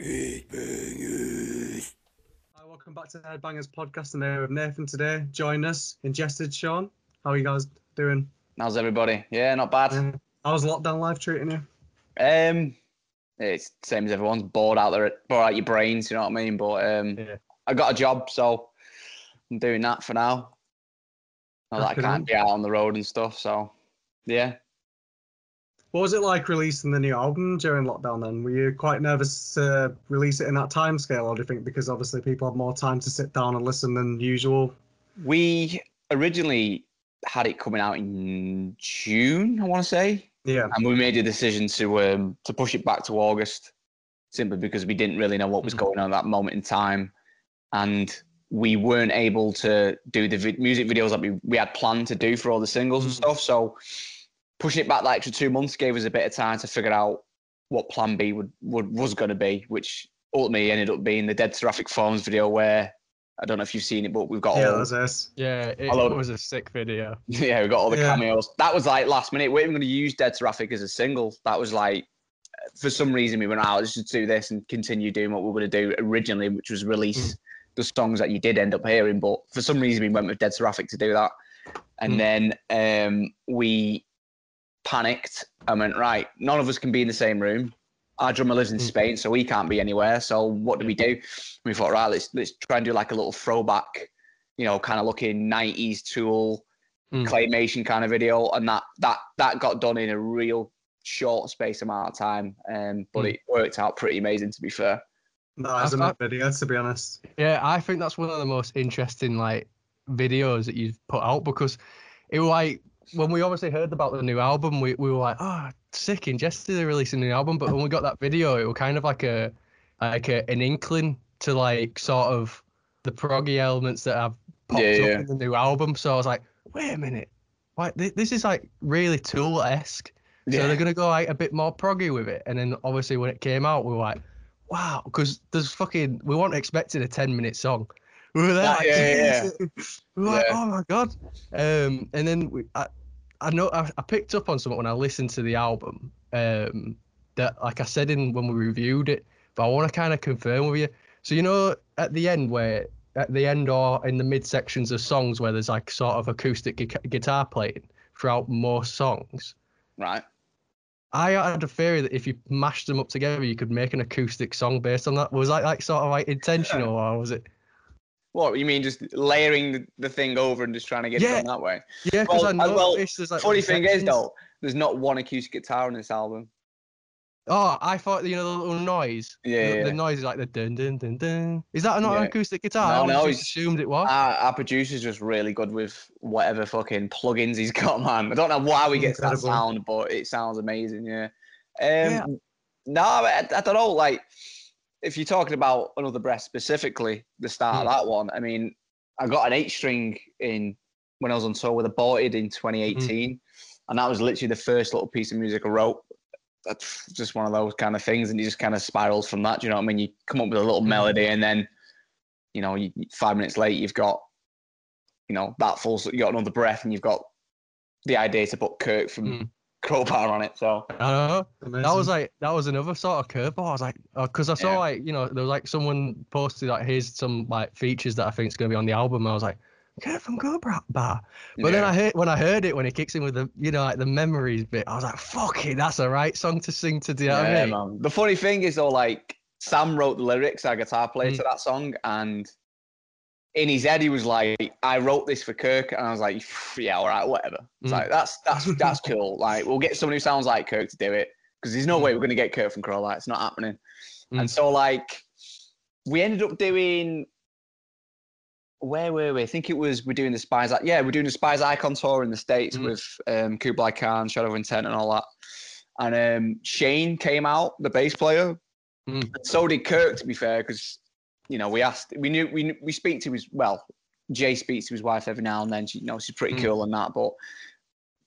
Headbangers. Hi, welcome back to the Headbangers podcast. I'm here with Nathan today. Join us, Ingested Sean. How are you guys doing? How's everybody? Yeah, not bad. Uh, how's lockdown life treating you? Um, it's same as everyone's bored out there, bored out your brains. You know what I mean? But um, Yeah. I got a job, so I'm doing that for now. Now that I can't be out on the road and stuff, so yeah. What was it like releasing the new album during lockdown then? Were you quite nervous to release it in that time scale, or do you think because obviously people have more time to sit down and listen than usual? We originally had it coming out in June, I want to say, Yeah. and we made a decision to um, to push it back to August, simply because we didn't really know what was Mhm. going on at that moment in time, and we weren't able to do the vid- music videos that we, we had planned to do for all the singles and Mhm. stuff. So pushing it back that extra two months gave us a bit of time to figure out what Plan B would, would was going to be, which ultimately ended up being the Dead Seraphic Forms video, where I don't know if you've seen it, but we've got Yeah, all that was this. Yeah, it Hello. was a sick video. yeah, we got all the Yeah. cameos. That was like last minute. We weren't even going to use Dead Seraphic as a single. That was like, for some reason, we went out. Let's just do this and continue doing what we were going to do originally, which was release the songs that you did end up hearing. But for some reason, we went with Dead Seraphic to do that. And Mm. then um, we panicked and went, right, none of us can be in the same room. Our drummer lives in Mm. Spain, so he can't be anywhere. So what do we do? We thought, right, let's let's try and do like a little throwback, you know, kind of looking '90s Tool Mm. claymation kind of video, and that that that got done in a real short space amount of time. Um, but Mm. it worked out pretty amazing, to be fair. That is a I- mad video, to be honest. Yeah, I think that's one of the most interesting like videos that you've put out because it like when we obviously heard about the new album, we, we were like, oh, sick, Ingested are releasing a new album. But when we got that video, it was kind of like a like a, an inkling to like sort of the proggy elements that have popped Yeah, up in the new album. So I was like, wait a minute, like thi- this is like really Tool esque. So they're gonna go like a bit more proggy with it. And then obviously when it came out, we were like, wow, because there's fucking we weren't expecting a 10 minute song. We were there That- like, yeah, yeah, we were like, Yeah. oh my god. Um, and then we, I, I know I, I picked up on something when I listened to the album. Um, that like I said in when we reviewed it, but I want to kind of confirm with you. So you know at the end where at the end or in the mid sections of songs where there's like sort of acoustic gu- guitar playing throughout most songs. Right. I had a theory that if you mashed them up together, you could make an acoustic song based on that. Was that like sort of like intentional, or was it? What you mean? Just layering the, the thing over and just trying to get Yeah. it done that way? Yeah, because Well, I uh, well, noticed there's like Funny thing is though, there's not one acoustic guitar on this album. Oh, I thought you know the little noise. Yeah, the, yeah, the noise is like the dun dun dun dun. Is that not an acoustic guitar? No, I always no, just assumed it was. Our, our producer's just really good with whatever fucking plugins he's got, man. I don't know how he gets that sound, but it sounds amazing, yeah. Um, Yeah. No, I, I don't know. Like, if you're talking about another breath specifically, the start Hmm. of that one, I mean, I got an eight string in when I was on tour with Aborted in 2018, and that was literally the first little piece of music I wrote. That's just one of those kind of things, and you just kind of spirals from that. Do you know what I mean? You come up with a little Mhm. melody, and then, you know, you, five minutes later, you've got, you know, that full. You got another breath, and you've got the idea to put Kirk from Mm. Crowbar on it. So I don't know. That was like that was another sort of curveball. I was like, because I saw Yeah. like you know there was like someone posted like here's some like features that I think is gonna be on the album. And I was like, Kurt from Cobra Bar. But then. I heard when I heard it when he kicks in with the you know like the memories bit, I was like, fuck it, that's a right song to sing to. Do you know what I mean? man. The funny thing is though, like Sam wrote the lyrics, our guitar player, Mm. to that song, and in his head he was like, "I wrote this for Kirk," and I was like, "Yeah, all right, whatever." It's Mm. like that's that's that's cool. Like we'll get someone who sounds like Kirk to do it because there's no Mm. way we're gonna get Kirk from Crowbar. It's not happening. And Mm. so like we ended up doing. Where were we? I think it was we're doing the Spies. Yeah, we're doing the Spies Icon tour in the states Mm. with um, Kublai Khan, Shadow of Intent, and all that. And um, Shane came out, the bass player. Mm. And so did Kirk, to be fair, because you know we asked, we knew, we we speak to his well, Jay speaks to his wife every now and then. She, you know, she's pretty Mm. cool and that, but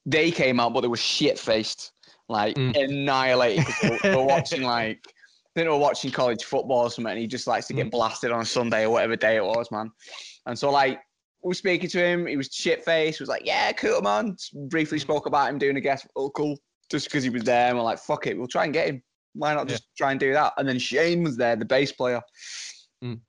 they came out, but they were shit faced, like Mm. annihilated. they, were- watching like. I think they were watching college football or something, and he just likes to get Mm. blasted on a Sunday or whatever day it was, man. And so, like, we were speaking to him. He was shit faced. Was like, "Yeah, cool, man." Briefly spoke about him doing a guest. Oh, cool. Just because he was there, and we're like, "Fuck it, we'll try and get him." Why not Yeah. just try and do that? And then Shane was there, the bass player. Mm.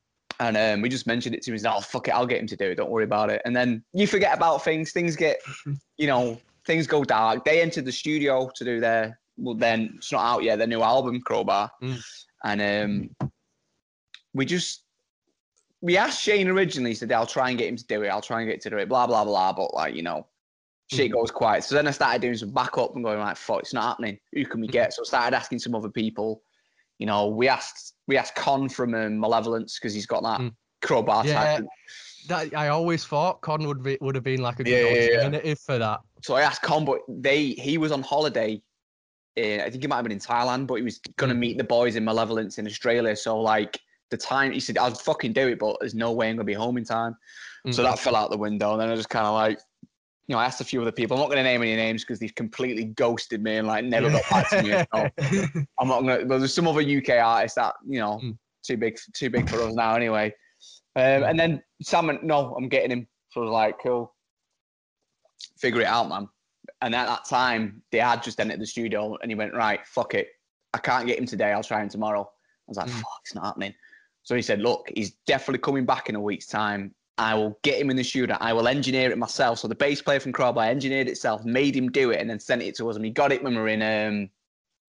And um, we just mentioned it to him. He's like, oh, fuck it, I'll get him to do it. Don't worry about it. And then you forget about things. Things get, you know, things go dark. They entered the studio to do their, well, then it's not out yet, their new album, Crowbar. Mm. And um, we just, we asked Shane originally, he said, I'll try and get him to do it. I'll try and get to do it, blah, blah, blah. But like, you know, shit Mm. goes quiet. So then I started doing some backup and going like, fuck, it's not happening. Who can we get? So I started asking some other people. You know, we asked we asked Con from um, Malevolence because he's got that Mm. crowbar Yeah. type. That I always thought Con would be would have been like a Yeah, good yeah, yeah. alternative for that. So I asked Con, but they he was on holiday. In, I think he might have been in Thailand, but he was gonna Mm. meet the boys in Malevolence in Australia. So like the time he said, I'll fucking do it, but there's no way I'm gonna be home in time. So Mm. that fell out the window. And then I just kind of like, you know, I asked a few other people. I'm not going to name any names because they've completely ghosted me and like never got back to me. So I'm not going to. Well, there's some other UK artists that you know Mm. too big, too big for us now. Anyway, um, and then went, no, I'm getting him. So I was like, cool, figure it out, man. And at that time, they had just entered the studio, and he went, right, fuck it, I can't get him today. I'll try him tomorrow. I was like, Mm. fuck, it's not happening. So he said, look, he's definitely coming back in a week's time. I will get him in the studio. I will engineer it myself. So the bass player from Crowbar engineered itself, made him do it, and then sent it to us. And we got it when we were in um,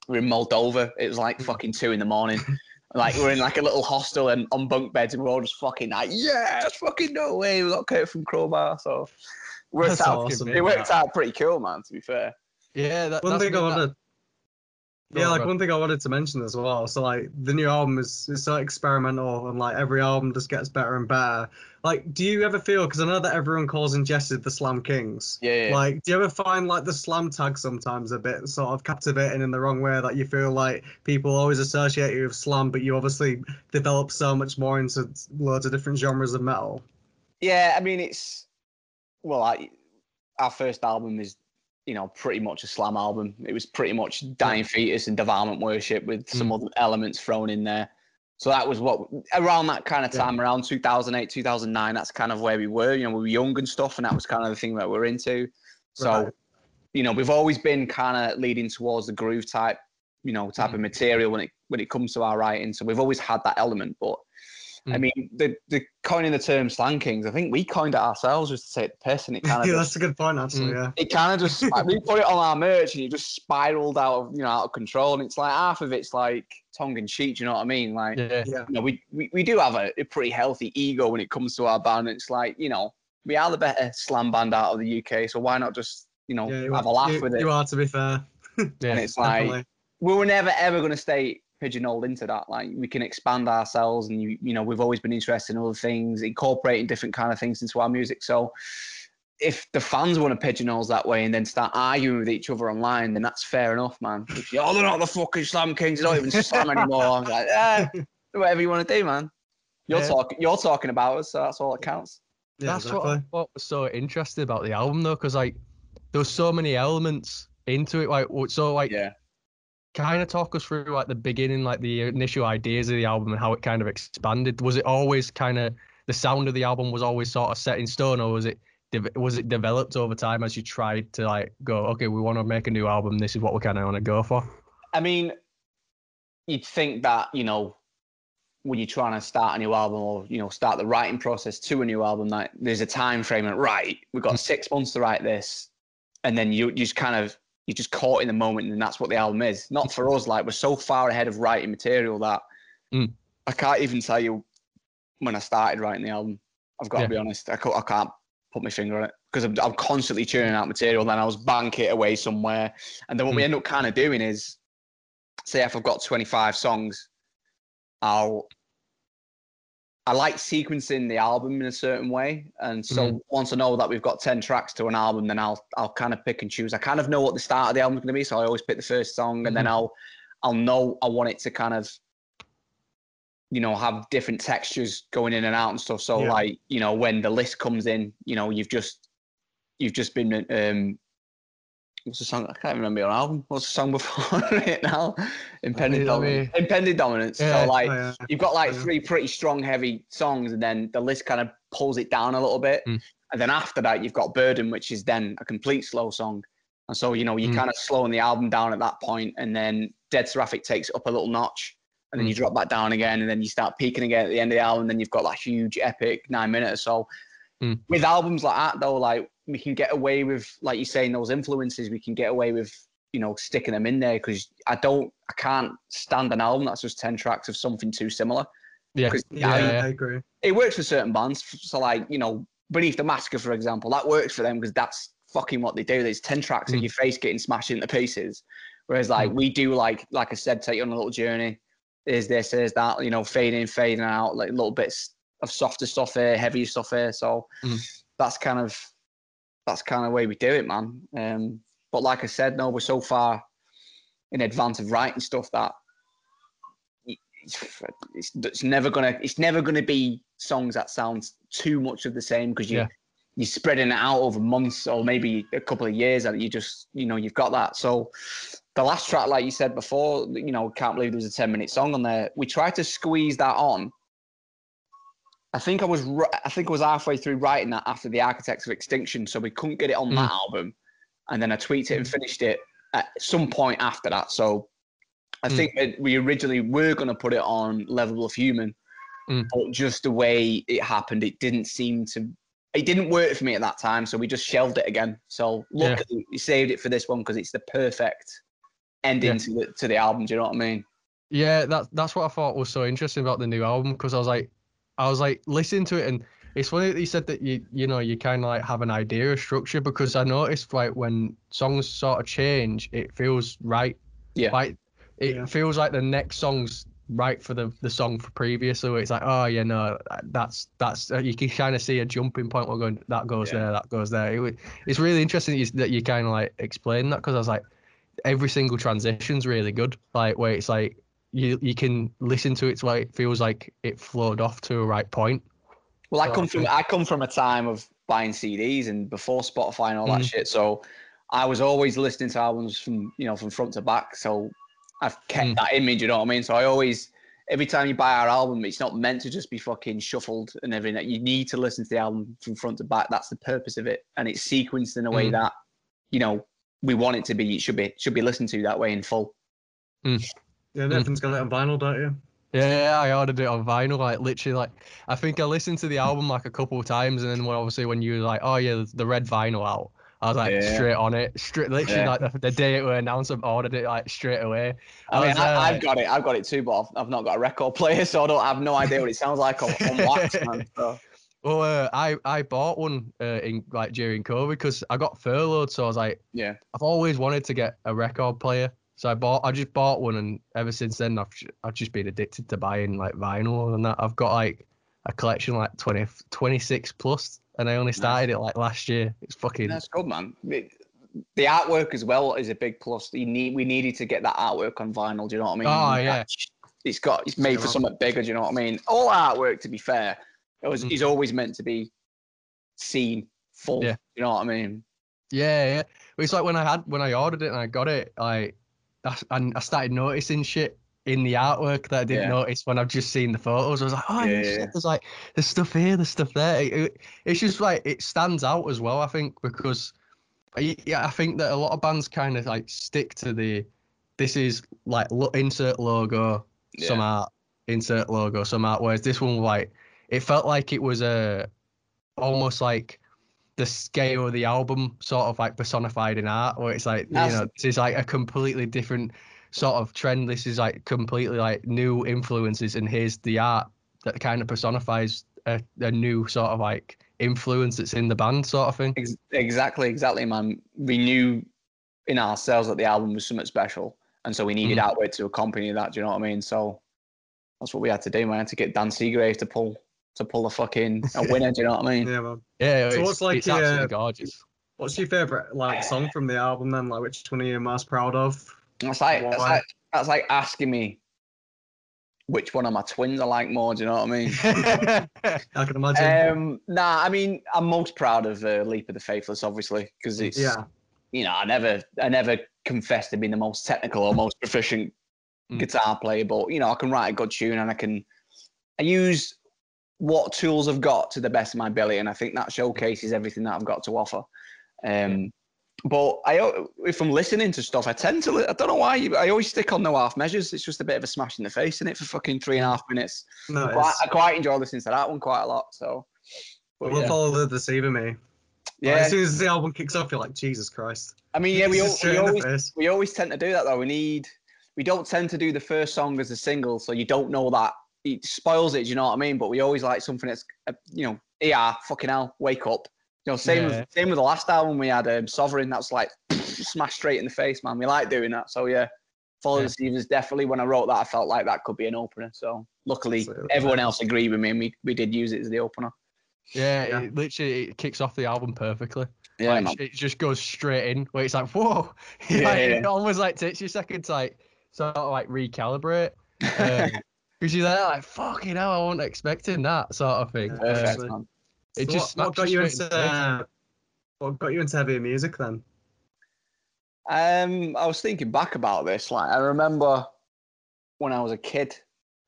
we were in Moldova. It was like fucking two in the morning. Like we're in like a little hostel and on bunk beds, and we're all just fucking like, yeah, fucking no way. We got Kirk from Crowbar, so it worked That's out. awesome. It worked out pretty cool, man. To be fair. Yeah, that, one that's thing I been that- wanted, Go yeah, like one thing I wanted to mention as well. So like the new album is, is so experimental, and like every album just gets better and better. Like, do you ever feel? Because I know that everyone calls Ingested the Slam Kings. Yeah. yeah. Like, do you ever find like the slam tag sometimes a bit sort of captivating in the wrong way that you feel like people always associate you with slam, but you obviously develop so much more into loads of different genres of metal? Yeah, I mean it's well, I, our first album is you know pretty much a slam album. It was pretty much Dying Fetus and Devourment Worship with some mm. other elements thrown in there. So that was what around that kind of Yeah. time, around 2008, 2009. That's kind of where we were. You know, we were young and stuff, and that was kind of the thing that we're into. So, Right. you know, we've always been kind of leading towards the groove type, you know, type mm. of material when it when it comes to our writing. So we've always had that element, but. I Mm. mean, the the coining the term "slam kings," I think we coined it ourselves just to take the piss, and it kind of yeah, just, that's a good point actually. Mm. Yeah. it kind of just we put it on our merch, and it just spiraled out of you know out of control. And it's like half of it's like tongue in cheek. Do you know what I mean? Like, Yeah. Yeah. you know, we, we we do have a, a pretty healthy ego when it comes to our band. It's like you know we are the better slam band out of the UK, so why not just you know Yeah, you have are, a laugh you, with it? you are to be fair. yeah, and Yeah. it's like we were never ever going to stay pigeonholed into that. Like we can expand ourselves, and you you know we've always been interested in other things, incorporating different kind of things into our music. So if the fans want to pigeonhole us that way and then start arguing with each other online, then that's fair enough, man. If you, oh, they're not the fucking slam kings, they don't even slam anymore. I'm like, eh, whatever you want to do, man. You're Yeah. talking, you're talking about us, so that's all that counts. Yeah, That's exactly. what, what was so interesting about the album though, because like there was so many elements into it. Like so, like Yeah. Kind of talk us through like the beginning, like the initial ideas of the album and how it kind of expanded. Was it always kind of the sound of the album was always sort of set in stone, or was it was it developed over time as you tried to like go, okay, we want to make a new album. This is what we kind of want to go for. I mean, you'd think that you know when you're trying to start a new album or you know start the writing process to a new album, that there's a time frame. And right, we've got hmm. six months to write this, and then you you just kind of you're just caught in the moment, and that's what the album is. Not for us. Like we're so far ahead of writing material that Mm. I can't even tell you when I started writing the album. I've got to be honest. I can't, I can't put my finger on it because I'm, I'm constantly churning out material. Then I was bank it away somewhere, and then what we Mm. end up kind of doing is, say if I've got 25 songs, I'll I like sequencing the album in a certain way, and so once I know that we've got 10 tracks to an album, then I'll I'll kind of pick and choose. I kind of know what the start of the album's going to be, so I always pick the first song, and then Mhm. I'll I'll know I want it to kind of you know have different textures going in and out and stuff. So Yeah. like you know when the list comes in, you know you've just you've just been um what's the song? I can't remember your album. What's the song before it now? Impending dominance. Impending dominance. Yeah. So like Oh, yeah. you've got like three pretty strong, heavy songs, and then the list kind of pulls it down a little bit. Mm. And then after that, you've got Burden, which is then a complete slow song. And so, you know, you're Mm. kind of slowing the album down at that point, and then Dead Seraphic takes it up a little notch, and then you drop back down again, and then you start peaking again at the end of the album, And then you've got that huge epic nine minutes. or so. Mm. With albums like that, though, like we can get away with, like you're saying, those influences, we can get away with, you know, sticking them in there because I don't, I can't stand an album that's just 10 tracks of something too similar. Yeah. 'Cause Yeah, I- Yeah. I agree. it works for certain bands. So, like, you know, Beneath the Massacre, for example, that works for them because that's fucking what they do. There's 10 tracks of Mm. your face getting smashed into pieces. Whereas, like, Mm. we do, like, like I said, take you on a little journey. Is this, is that, you know, fading in, fading out, like little bits of softer stuff here, heavier stuff here. So, Mm. that's kind of, that's kind of the way we do it, man. Um, but like I said, no, we're so far in advance of writing stuff that it's, it's never gonna it's never gonna be songs that sound too much of the same because you Yeah. you're spreading it out over months or maybe a couple of years and you just you know you've got that so the last track like you said before you know can't believe there was a 10 minute song on there we tried to squeeze that on i think i was i think i was halfway through writing that after the architects of extinction so we couldn't get it on that album and then i tweaked it and finished it at some point after that so I Mm. think that we originally were going to put it on Level Above Human, Mm. but just the way it happened, it didn't seem to. It didn't work for me at that time, so we just shelved it again. So Yeah. luckily, we saved it for this one because it's the perfect ending Yeah. to the to the album. Do you know what I mean? Yeah, that's that's what I thought was so interesting about the new album because I was like, I was like listening to it and it's funny that you said that you you know you kind of like have an idea of structure because I noticed like when songs sort of change, it feels right. Yeah. Like it Yeah. feels like the next song's right for the the song for previous. So it's like, oh yeah, no, that's that's uh, you can kind of see a jumping point. We're going that goes Yeah. there, that goes there. It, it's really interesting that you, that you kind of like explain that because I was like, every single transition's really good. Like where it's like you you can listen to it to like it feels like it flowed off to a right point. Well, I So I come from think- I come from a time of buying CDs and before Spotify and all that Mhm. shit. So I was always listening to albums from you know from front to back. So I've kept Mm. that image. You know what I mean? So I always every time you buy our album, it's not meant to just be fucking shuffled and everything. You need to listen to the album from front to back. That's the purpose of it, and it's sequenced in a way Mm. that you know we want it to be. It should be should be listened to that way in full. Yeah. Nathan's got it on vinyl, don't you? Yeah, yeah, I ordered it on vinyl. Like literally, like I think I listened to the album like a couple of times, and then when obviously when you were like, oh yeah, the red vinyl out, I was like Yeah. straight on it, straight literally Yeah. like the, the day it were announced, I ordered it like straight away. I, mean, was, I, uh, I've got it. I've got it too, but I've, I've not got a record player, so I don't I have no idea what it sounds like on, on wax, man. So, Well, uh, I I bought one uh, in like during COVID because I got furloughed, so I was like, yeah. I've always wanted to get a record player, so I bought. I just bought one, and ever since then, I've I've just been addicted to buying like vinyl and that. I've got like a collection like 20, 26 plus, and I only started it like last year. It's fucking That's good, man. The artwork as well is a big plus. You need we needed to get that artwork on vinyl. Do you know what I mean? Oh, yeah. It's got it's made for something bigger. Do you know what I mean? All artwork, to be fair, it was Mm. is always meant to be seen full. Yeah. You know what I mean? Yeah, yeah. It's like when I had when I ordered it and I got it, like I, and I started noticing shit in the artwork that I didn't Yeah. notice when I've just seen the photos. I was like, oh, Yeah, yeah, there's like there's stuff here, there's stuff there. It- it- it's just like it stands out as well. I think because I- yeah, I think that a lot of bands kind of like stick to the this is like lo- insert logo, some art, insert logo, some art. Whereas this one, like, it felt like it was a almost like the scale of the album sort of like personified in art where it's like That's- you know this is like a completely different sort of trend this is like completely like new influences and here's the art that kind of personifies a, a new sort of like influence that's in the band sort of thing exactly, exactly, man. We knew in ourselves that the album was something special, and so we needed Mm. artwork to accompany that. Do you know what I mean? So that's what we had to do, man. To get Dan Seagrave to pull to pull a fucking a winner. do you know what I mean? Yeah, man. yeah So it's, what's like it's your- absolutely gorgeous What's your favorite like song from the album then? Like, which one are you most proud of? That's like that's like that's like asking me which one of my twins I like more. Do you know what I mean? I can imagine. um, nah, I mean I'm most proud of uh, Leap of the Faithless, obviously, because it's yeah, you know I never I never confess to being the most technical or most proficient Mm. guitar player, but you know I can write a good tune and I can I use what tools I've got to the best of my ability, and I think that showcases everything that I've got to offer. Um, but I, if I'm listening to stuff, I tend to. I don't know why. I always stick on no half measures. It's just a bit of a smash in the face, in it, for fucking three and a half minutes. No, Quite, I quite enjoy listening to that one quite a lot. So, but we'll yeah. follow the deceiver me. yeah. As soon as the album kicks off, you're like, Jesus Christ. I mean, yeah, we, It's al- just straight we always we always tend to do that though. We need we don't tend to do the first song as a single, so you don't know that it spoils it. Do you know what I mean? But we always like something that's uh, you know, yeah, fucking hell, wake up. You know, same Yeah. with, same with the last album we had, um, Sovereign. That's like smashed straight in the face, man. We like doing that. So yeah, Follow Yeah. the Deceivers definitely. When I wrote that, I felt like that could be an opener. So luckily, Absolutely. everyone else agreed with me, and we, we did use it as the opener. Yeah, Yeah. it literally it kicks off the album perfectly. Yeah, like, it just goes straight in where it's like, whoa. Yeah, like, yeah. It almost like takes you a second to like sort of like recalibrate. Because you're there like, fucking hell, I wasn't expecting that sort of thing. Yeah, Uh, Perfect, Absolutely. man. it So just what, what got you into in the face. uh, what got you into heavier music then? Um, I was thinking back about this. Like, I remember when I was a kid,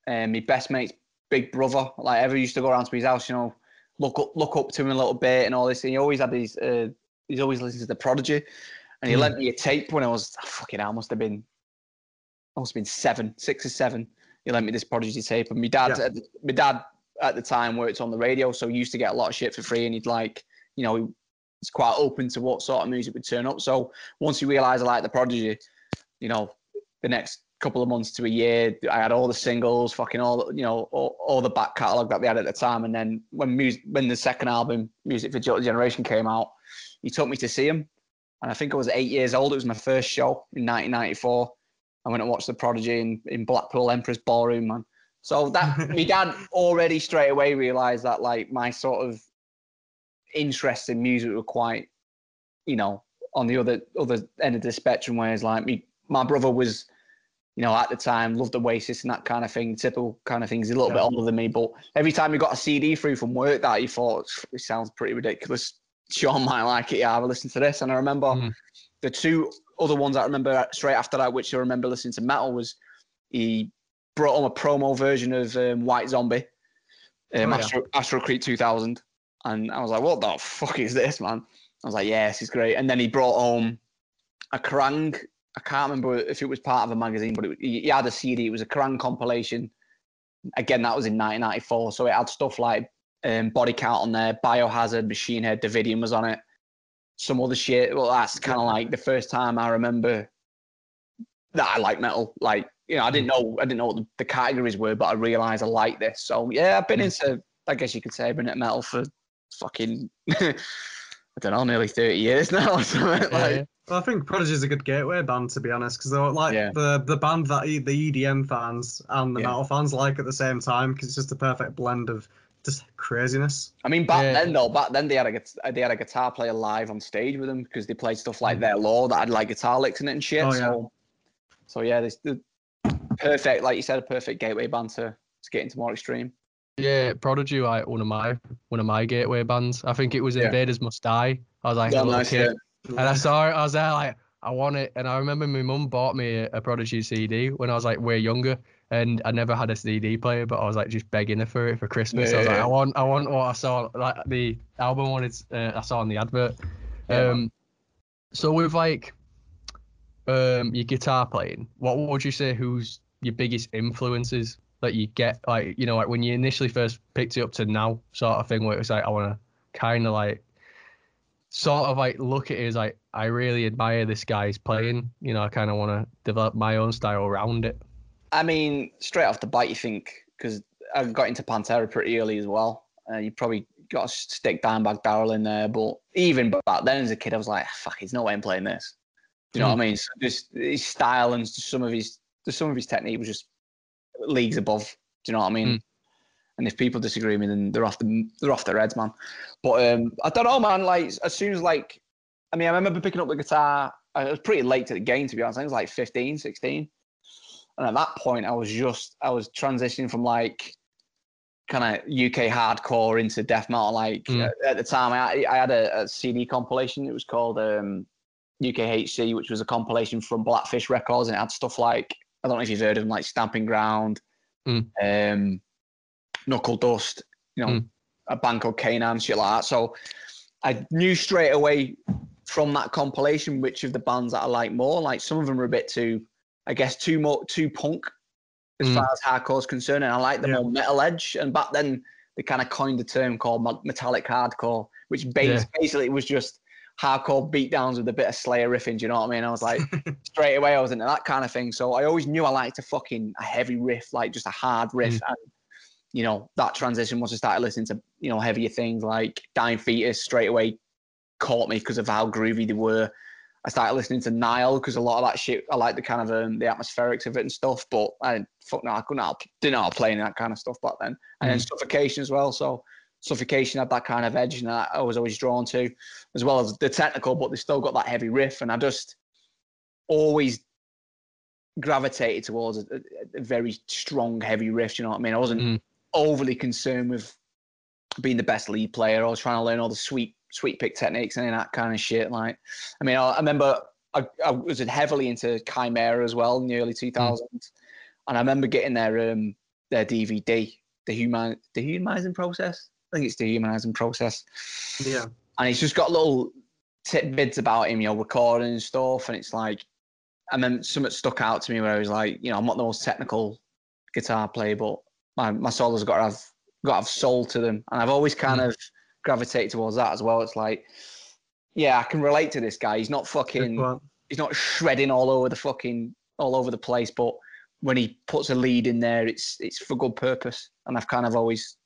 and my best mate's big brother, like, ever used to go around to his house, you know, look up, look up to him a little bit and all this. And he always had these, uh, he's always listened to the Prodigy, and he Hmm. lent me a tape when I was oh, fucking, I must have been, I must have been seven, six or seven. He lent me this Prodigy tape, and my dad, Yeah. at the, my dad at the time worked on the radio, so he used to get a lot of shit for free, and he'd like, you know, he, he's quite open to what sort of music would turn up. So once you realise I like the Prodigy, you know, the next couple of months to a year, I had all the singles, fucking all, you know, all, all the back catalogue that they had at the time. And then when music, when the second album, Music for Jilted Generation, came out, he took me to see him. And I think I was eight years old. It was my first show in 1994. I went and watched the Prodigy in, in Blackpool Empress Ballroom, man. So that my dad already straight away realised that like my sort of interest in music were quite, you know, on the other other end of the spectrum. Whereas like me, my brother was, you know, at the time loved Oasis and that kind of thing, typical kind of things. He's a little bit older than me, but every time he got a CD through from work that he thought it sounds pretty ridiculous. Sean might like it. Yeah, I'll listen to this. And I remember Mm. the two other ones I remember straight after that, which I remember listening to metal, was he brought on a promo version of um, White Zombie, um, Oh, yeah. Astro, Astro Creep 2000. And I was like, what the fuck is this, man? I was like, this is great. And then he brought home a Kerrang. I can't remember if it was part of a magazine, but it, he he had a CD. It was a Kerrang compilation. Again, that was in 1994. So it had stuff like um, Body Count on there, Biohazard, Machine Head, Davidian was on it, some other shit. Well, that's kind of like the first time I remember that I like metal. Like, you know, I didn't mm. know I didn't know what the, the categories were, but I realized I like this. So yeah, I've been mm. into, I guess you could say, I've been at metal for fucking, I don't know, nearly 30 years now. or something. Like, yeah. Well, I think Prodigy is a good gateway band to be honest, because they're like Yeah. the the band that e- the EDM fans and the Yeah. metal fans like at the same time, because it's just a perfect blend of just craziness. I mean, back Yeah. then though, back then they had a they had a guitar player live on stage with them because they played stuff like mm. Their Law that had like guitar licks in it and shit. Oh, yeah. So, so yeah, this the perfect, like you said, a perfect gateway band to, to get into more extreme. Yeah, Prodigy like one of my one of my gateway bands. I think it was Yeah. Invaders Must Die. I was like Yeah, nice, kid, yeah. and I saw it. I was there like I want it, and I remember my mum bought me a, a Prodigy CD when I was like way younger, and I never had a CD player, but I was like just begging her for it for Christmas. I was like, Yeah. I want, I want what I saw like the album wanted uh, I saw on the advert. Yeah. Um, so with like um your guitar playing, what would you say who's your biggest influences that you get like you know like when you initially first picked it up to now sort of thing where it was like I want to kind of like sort of like look at it as like I really admire this guy's playing. You know, I kind of want to develop my own style around it. I mean, straight off the bat, you think because I got into Pantera pretty early as well. Uh, you probably got to stick Dimebag Darrell in there, but even back then as a kid, I was like, "Fuck, there's no way I'm playing this." Do you know what I mean? So just his style and some of his, some of his technique was just leagues above. Do you know what I mean? Mm. And if people disagree with me, then they're off the they're off their heads, man. But um, I don't know, man. Like as soon as like, I mean, I remember picking up the guitar. I was pretty late to the game, to be honest. I was like 15, 16. And at that point, I was just I was transitioning from like kind of UK hardcore into death metal. Like Mm. at, at the time, I, I had a, a CD compilation. It was called um, UKHC, which was a compilation from Blackfish Records, and it had stuff like I don't know if you've heard of them, like Stamping Ground, Mm. um, Knuckle Dust, you know, Mm. a band called Canaan, shit like that. So I knew straight away from that compilation which of the bands that I like more. Like some of them are a bit too, I guess, too more too punk as Mm. far as hardcore is concerned, and I like the Yeah. more metal edge. And back then, they kind of coined the term called metallic hardcore, which bas- basically was just hardcore beatdowns with a bit of Slayer riffing. Do you know what I mean? I was like, straight away, I was into that kind of thing. So I always knew I liked a fucking a heavy riff, like just a hard riff. And you know that transition once I started listening to you know heavier things like Dying Fetus, straight away caught me because of how groovy they were. I started listening to Nile because a lot of that shit I like the kind of um, the atmospherics of it and stuff. But I fuck no, I couldn't help, didn't know how to play any that kind of stuff back then. And then Suffocation as well. So Suffocation had that kind of edge, and I was always drawn to, as well as the technical. But they still got that heavy riff, and I just always gravitated towards a, a- very strong, heavy riff. You know what I mean? I wasn't Mm. overly concerned with being the best lead player. I was trying to learn all the sweet, sweet pick techniques and that kind of shit. Like, I mean, I, I remember I, I was heavily into Chimaira as well in the early 2000s, and I remember getting their um their DVD, the human the humanizing process. I think it's the humanizing process Yeah. and it's just got little tidbits about him, you know, recording and stuff. And it's like, and then something stuck out to me where I was like, you know, I'm not the most technical guitar player, but my, my solos got to have got to have soul to them, and I've always kind of gravitated towards that as well. It's like, yeah, I can relate to this guy. He's not fucking, he's not shredding all over the fucking all over the place, but when he puts a lead in there, it's it's for good purpose, and I've kind of always.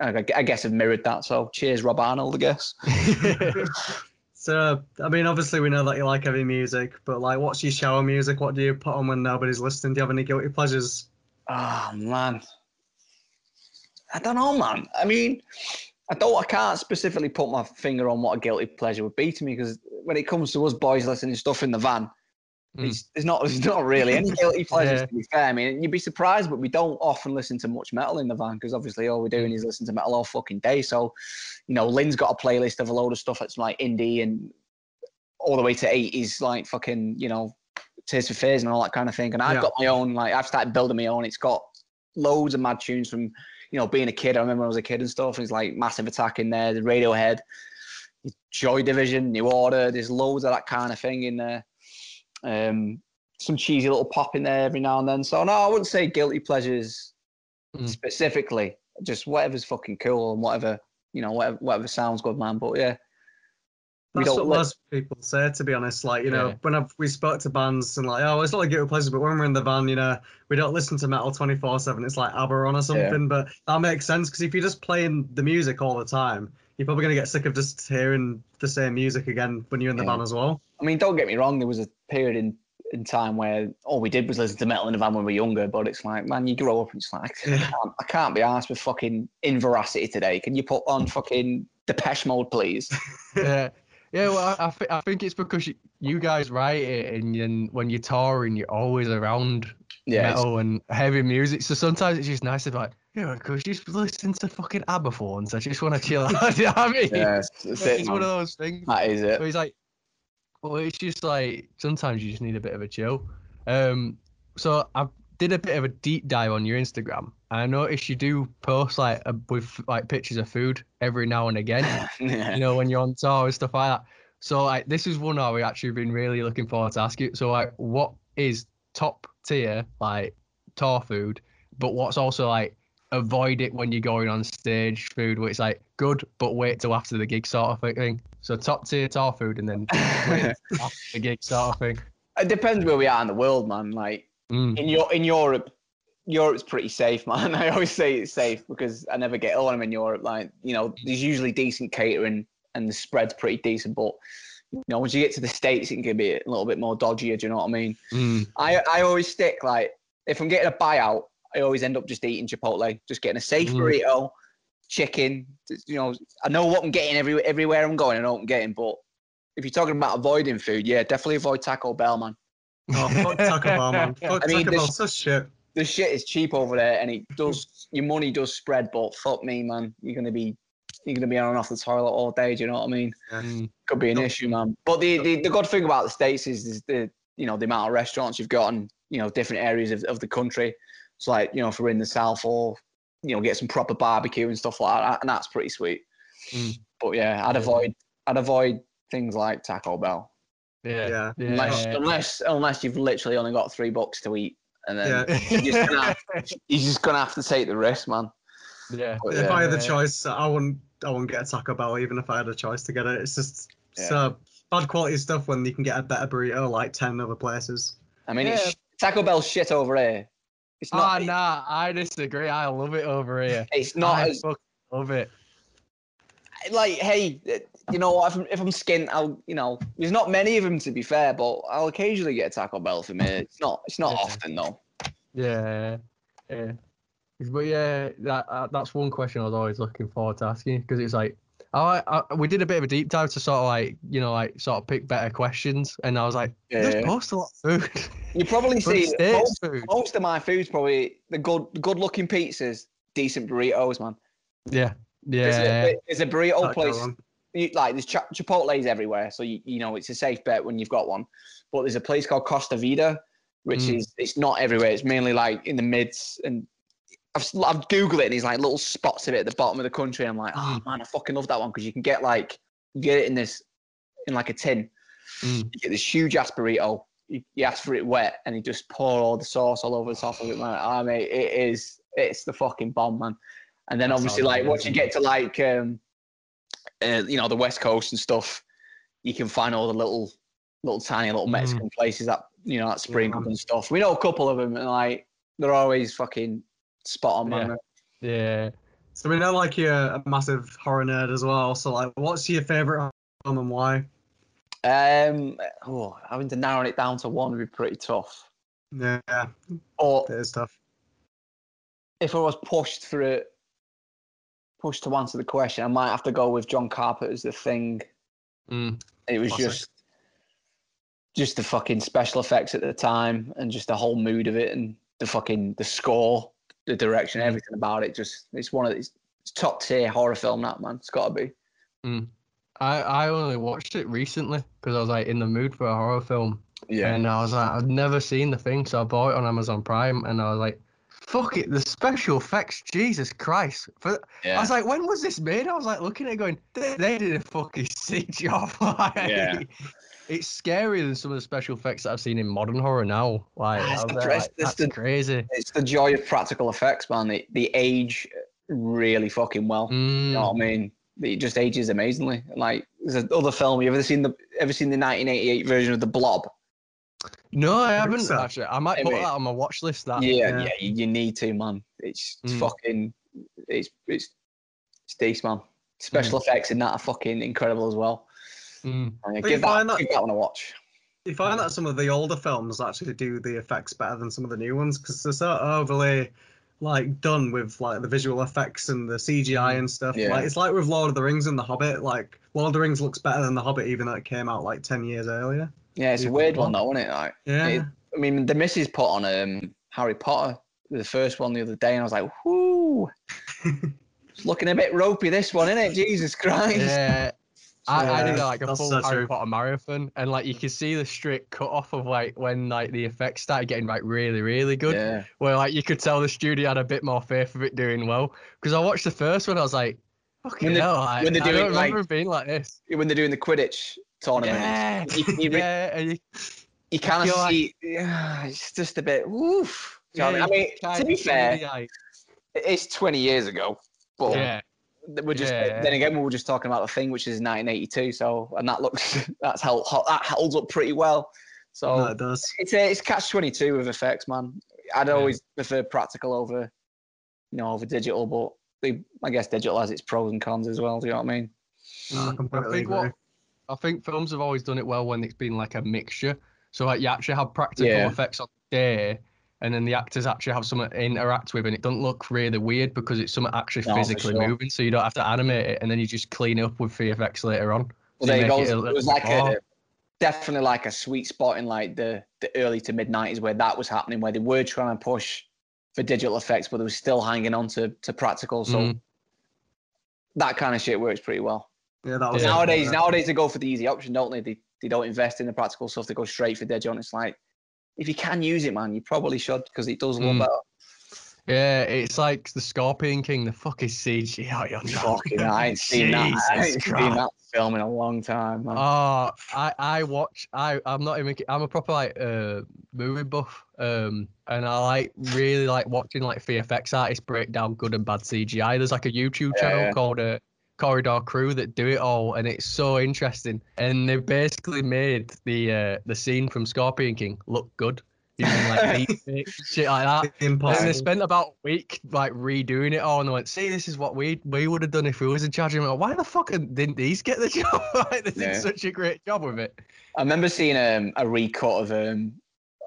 I I guess I've mirrored that. So cheers, Rob Arnold. I guess. So, I mean, obviously we know that you like heavy music, but like, what's your shower music? What do you put on when nobody's listening? Do you have any guilty pleasures? Oh man, I don't know, man. I mean, I don't. I can't specifically put my finger on what a guilty pleasure would be to me because when it comes to us boys listening stuff in the van, Mm. it's, there's not there's not really any guilty pleasures. Yeah. To be fair, I mean, you'd be surprised, but we don't often listen to much metal in the van because obviously all we're doing is listen to metal all fucking day. So, you know, Lynn's got a playlist of a load of stuff that's like indie and all the way to 80s, like fucking, you know, Tears for Fears and all that kind of thing. And I've Yeah. got my own, like, I've started building my own. It's got loads of mad tunes from, you know, being a kid. I remember when I was a kid and stuff. And It's like Massive Attack in there, the Radiohead, Joy Division, New Order. There's loads of that kind of thing in there. Um, some cheesy little pop in there every now and then. So no, I wouldn't say guilty pleasures Mm. specifically. Just whatever's fucking cool and whatever you know, whatever whatever sounds good, man. But yeah, we That's what let- most people say, to be honest. Like, you know, Yeah. when I've, we spoke to bands and like, oh, it's not a guilty pleasure, but when we're in the van, you know, we don't listen to metal 24 7. It's like ABBA on or something. But that makes sense because if you're just playing the music all the time, you're probably going to get sick of just hearing the same music again when you're in the Yeah. van as well. I mean, don't get me wrong. There was a period in, in time where all we did was listen to metal in the van when we were younger. But it's like, man, you grow up and it's like, I can't, I can't be asked with fucking inveracity today. Can you put on fucking Depeche Mode, please? yeah, yeah. Well, I, I, th- I think it's because you, you guys write it, and then when you're touring, you're always around Yeah, it's- metal and heavy music. So sometimes it's just nice to be like, yeah, because you just listen to fucking ABBA for. I just want to chill out. you know I mean? yeah, it's, it's it's it, one of those things. That is it. But he's like, well, it's just like sometimes you just need a bit of a chill. Um, so I did a bit of a deep dive on your Instagram, and I noticed you do post like a, with like pictures of food every now and again. yeah. you know, when you're on tour and stuff like that. So like this is one I've actually been really looking forward to ask you. So like what is top tier like tour food, but what's also like avoid it when you're going on stage food where it's like good but wait till after the gig sort of thing. So top tier tour food and then wait after the gig sort of thing. It depends where we are in the world, man. Like Mm. in your in Europe, Europe's pretty safe, man. I always say it's safe because I never get ill when I'm in Europe. Like you know, there's usually decent catering and the spread's pretty decent. But you know, once you get to the states, it can be a little bit more dodgier. Do you know what I mean? Mm. I I always stick like if I'm getting a buyout, I always end up just eating Chipotle, just getting a safe Mm. burrito, chicken. You know, I know what I'm getting every everywhere I'm going. I know what I'm getting, but if you're talking about avoiding food, yeah, definitely avoid Taco Bell, man. Oh, fuck Taco Bell, man. Fuck I mean, Taco this- Bell, such shit. the shit is cheap over there and it does your money does spread but fuck me man you're gonna be you're gonna be on and off the toilet all day do you know what i mean Mm. could be an Yep. issue man but the, the the good thing about the states is, is the you know the amount of restaurants you've got in you know different areas of, of the country it's like you know if we're in the south or you know get some proper barbecue and stuff like that and that's pretty sweet Mm. but yeah i'd Yeah. avoid i'd avoid things like Taco Bell. Yeah. Yeah. Yeah. Unless, unless, unless you've literally only got three bucks to eat, and then Yeah. you're, just gonna have, you're just gonna have to take the risk, man. yeah. But If yeah. I had the Yeah. choice, I wouldn't. I wouldn't get a Taco Bell even if I had a choice to get it. It's just Yeah. so bad quality stuff when you can get a better burrito like ten other places. I mean, Yeah. it's, Taco Bell shit over here. It's Ah, not. nah, I disagree. I love it over here. It's not I as fucking love it. like, hey, you know, if I'm, if I'm skint, I'll, you know, there's not many of them to be fair, but I'll occasionally get a Taco Bell for me. It's not, it's not Yeah. often though. Yeah, yeah. But yeah, that uh, that's one question I was always looking forward to asking because it's like, I, I we did a bit of a deep dive to sort of like you know like sort of pick better questions, and I was like, Yeah. there's most a lot of food. You probably see most, food. most of my food's probably the good, good looking pizzas, decent burritos, man. Yeah, There's, yeah, a, there's a burrito Can't place. Like there's Ch- Chipotle's everywhere, so you, you know it's a safe bet when you've got one. But there's a place called Costa Vida, which Mm. is it's not everywhere. It's mainly like in the mids, and I've I've googled it, and there's like little spots of it at the bottom of the country. I'm like, oh man, I fucking love that one because you can get like you get it in this in like a tin. Mm. You get this huge ass burrito. You, you ask for it wet, and you just pour all the sauce all over the top of it, man. I mean, it is it's the fucking bomb, man. And then That obviously, like once you get to like um, uh, you know the west coast and stuff, you can find all the little little tiny little Mm. Mexican places that you know that spring up and stuff. We know a couple of them, and like they're always fucking spot on, man. yeah. So we know like you're a massive horror nerd as well. So like, what's your favorite film and why? Um, oh, having to narrow it down to one would be pretty tough. Yeah, Or it is tough. if I was pushed for it, pushed to answer the question, I might have to go with John Carpenter as The Thing. Mm. It was Classic. just, just the fucking special effects at the time, and just the whole mood of it, and the fucking the score, the direction, Mm. everything about it. Just it's one of these it's top tier horror film. That man, it's got to be. I I only watched it recently because I was like in the mood for a horror film, Yeah. and I was like, I've never seen the thing, so I bought it on Amazon Prime, and I was like, fuck it, the special effects, Jesus Christ! For, I was like, when was this made? I was like looking at it going, they, they did a fucking sick job. like, Yeah. It's scarier than some of the special effects that I've seen in modern horror now. Like, Ah, it's the there, like, that's the- crazy. it's the joy of practical effects, man. The the age really fucking well. You Mm, know what I mean? It just ages amazingly. Like there's another film. You ever seen the ever seen the 1988 version of The Blob? No, I haven't so. actually. I might Hey, put mate. that on my watch list. That yeah, yeah. yeah, you, you need to, man. It's, it's Mm. fucking, it's it's it's decent, man. Special effects in that are fucking incredible as well. Mm. I mean, But give you find that, that- give that one a watch. You find that some of the older films actually do the effects better than some of the new ones because they're so overly like done with like the visual effects and the CGI and stuff. Yeah. Like it's like with Lord of the Rings and The Hobbit. Like Lord of the Rings looks better than The Hobbit, even though it came out like ten years earlier. Yeah, it's a weird one though, isn't it? Like, Yeah. It- I mean, the missus put on um Harry Potter, the first one the other day, and I was like, whoo, it's looking a bit ropey. This one, isn't it? Jesus Christ. Yeah. I, I did Yeah, like a full so Harry true. Potter marathon, and like you could see the straight cut off of like when like the effects started getting like really really good. Yeah. Where like you could tell the studio had a bit more faith of it doing well. Because I watched the first one, I was like, fucking When they- hell, like, when they're I don't remember like- being like this. When they're doing the Quidditch tournament, Yeah, you, you, yeah, you, you kind of feel like- see, yeah, it's just a bit, woof. You know yeah, what I mean? I you mean, kind to be fair, like, it's 20 years ago, but yeah, we're just Yeah. then again we were just talking about the thing, which is 1982. So and that looks that's held that holds up pretty well. So no, it does. it's a, it's catch 22 with effects, man. I'd Yeah. always prefer practical over, you know, over digital, but they, I guess digital has its pros and cons as well. Do you know what I mean? No, I I completely think agree. what I think films have always done it well when it's been like a mixture. So like you actually have practical Yeah. effects on the day, and then the actors actually have something to interact with, and it doesn't look really weird because it's something actually No, physically sure. moving. So you don't have to animate it, and then you just clean it up with VFX later on. Well, So there you go. it It was like a definitely like a sweet spot in like the the early to mid 90s where that was happening, where they were trying to push for digital effects, but they were still hanging on to, to practical. So Mm. that kind of shit works pretty well. Yeah, that was Yeah. Nowadays, nowadays they go for the easy option, don't they? They they don't invest in the practical stuff. They go straight for digital. And it's like if you can use it, man, you probably should because it does look Mm. better. Yeah, it's like the Scorpion King, the fucking CGI on that. Fucking, I ain't seen that. I Jesus ain't seen that film in a long time, man. Oh, I I watch. I I'm not even. I'm a proper like uh movie buff. Um, and I like really like watching like VFX artists break down good and bad CGI. There's like a YouTube Yeah, channel yeah. called uh, Corridor Crew that do it all, and it's so interesting. And they basically made the uh the scene from Scorpion King look good. Using like deep shit like that. And they spent about a week like redoing it all, and they went, "See, this is what we we would have done if we was in charge." Like, why the fuck didn't these get the job? like, they did such a great job with it. I remember seeing um, a recut of um,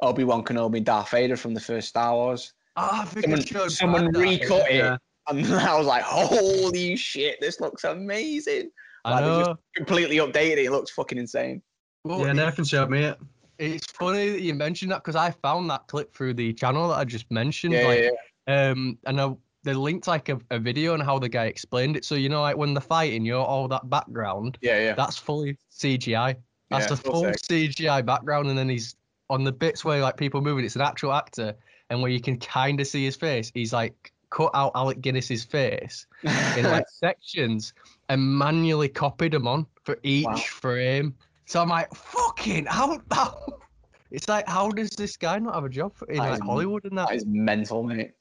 Obi Wan Kenobi and Darth Vader from the first Star Wars. Ah, I think Someone, someone recut it, Yeah. and I was like, "Holy shit, this looks amazing!" I Like, they know. just completely updated it. It looks fucking insane. Well, Yeah, it- Nathan showed me it. it's funny that you mentioned that because I found that clip through the channel that I just mentioned. Yeah, like, yeah, um, and I, they linked like a, a video on how the guy explained it. So you know, like when they're fighting, you're all that background. yeah, yeah. That's fully CGI. That's Yeah, the full sick. CGI background, and then he's on the bits where like people moving. It's an actual actor, and where you can kind of see his face. He's like cut out Alec Guinness's face in like sections and manually copied them on for each Wow. frame. So I'm like, fucking how, how It's like, how does this guy not have a job in like Hollywood and that? that is mental, mate.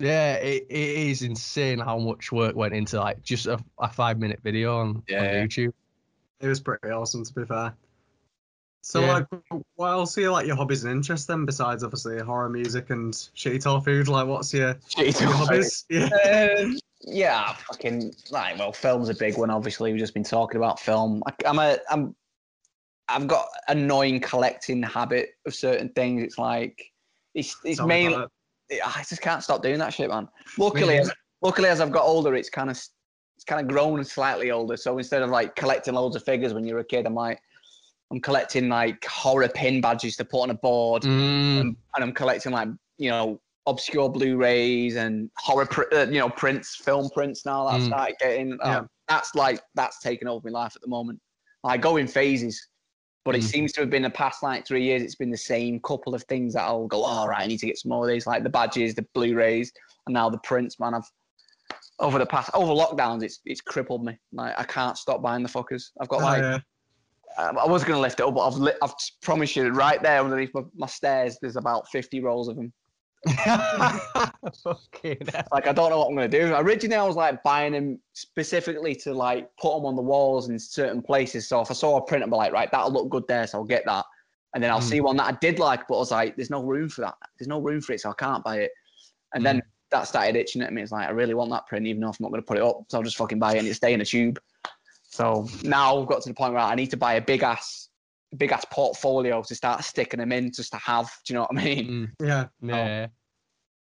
Yeah, it, it is insane how much work went into like just a, a five minute video on, Yeah, on yeah. YouTube. It was pretty awesome, to be fair. So, Yeah. like, what else are your, like your hobbies and interests then, besides obviously horror music and shitty tall food? Like, what's your, Shitty your hobbies? Yeah. Um, yeah, fucking like well, film's a big one. Obviously, we've just been talking about film. I, I'm a I'm I've got annoying collecting habit of certain things. It's like it's it's me mainly it. I just can't stop doing that shit, man. Luckily, as, luckily as I've got older, it's kind of it's kind of grown slightly older. So instead of like collecting loads of figures when you're a kid, I'm like I'm collecting like horror pin badges to put on a board Mm, and, and I'm collecting like you know obscure Blu-rays and horror, pr- uh, you know prints, film prints now that I've Mm. started getting. Um, Yeah. That's like that's taken over my life at the moment. I go in phases, but it Mm. seems to have been the past like three years. It's been the same couple of things that I'll go. All right, I need to get some more of these, like the badges, the Blu-rays, and now the prints. Man, I've over the past over lockdowns, it's it's crippled me. Like I can't stop buying the fuckers. I've got Oh, like yeah. Um, I was going to lift it up, but I've, li- I've promised you right there underneath my, my stairs, there's about 50 rolls of them. fucking hell. Like, I don't know what I'm going to do. Originally, I was like buying them specifically to like put them on the walls in certain places. So if I saw a print, I'd be like, right, that'll look good there. So I'll get that. And then I'll Mm. see one that I did like, but I was like, there's no room for that. There's no room for it. So I can't buy it. And then that started itching at me. It's like, I really want that print, even though I'm not going to put it up. So I'll just fucking buy it and it stay in a tube. So now I've got to the point where I need to buy a big ass, big ass portfolio to start sticking them in just to have. Do you know what I mean? Mm, Yeah. yeah.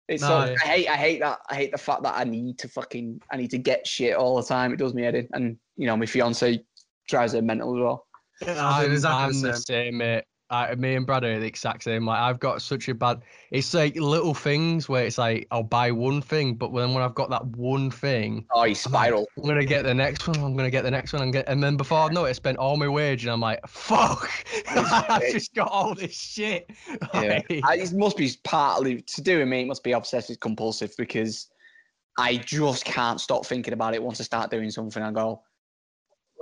It's No, so yeah. I hate I hate that I hate the fact that I need to fucking I need to get shit all the time. It does me head in, and you know my fiance drives her mental as well. Yeah, I I'm, I'm the the same. same, mate. I, me and Brad are the exact same. Like I've got such a bad. It's like little things where it's like I'll buy one thing, but then when I've got that one thing, Oh, you spiral. I'm gonna get the next one. I'm gonna get the next one, and get, and then before I know it, I spent all my wage, and I'm like, fuck, I've just got all this shit. Yeah, Like, it must be partly to do with me. It must be obsessive compulsive because I just can't stop thinking about it. Once I start doing something, I go.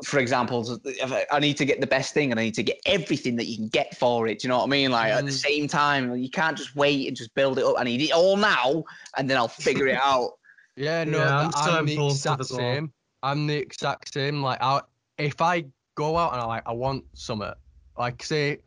For example, if I- I need to get the best thing, and I need to get everything that you can get for it. Do you know what I mean? Like at the Mm. same time, you can't just wait and just build it up. I need it all now, and then I'll figure it out. Yeah, no, Yeah, I'm th- so I'm, the exact as well. same. I'm the exact same. Like, I if I go out and I like I want something, like say,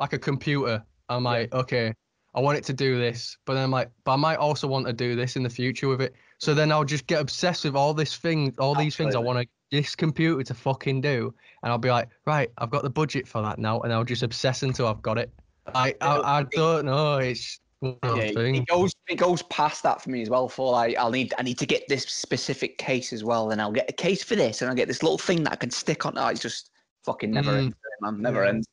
like a computer, I'm like, okay, I want it to do this, but then I'm like, but I might also want to do this in the future with it. So then I'll just get obsessed with all this thing, all these things I want to this computer to fucking do, and I'll be like, right, I've got the budget for that now, and I'll just obsess until I've got it. I I, I don't know. It's Yeah, it- goes it goes past that for me as well. For like, I'll need I need to get this specific case as well, and I'll get a case for this, and I'll get this little thing that I can stick on. Oh, it's just fucking never Mm. ends, man. Never Yeah. ends.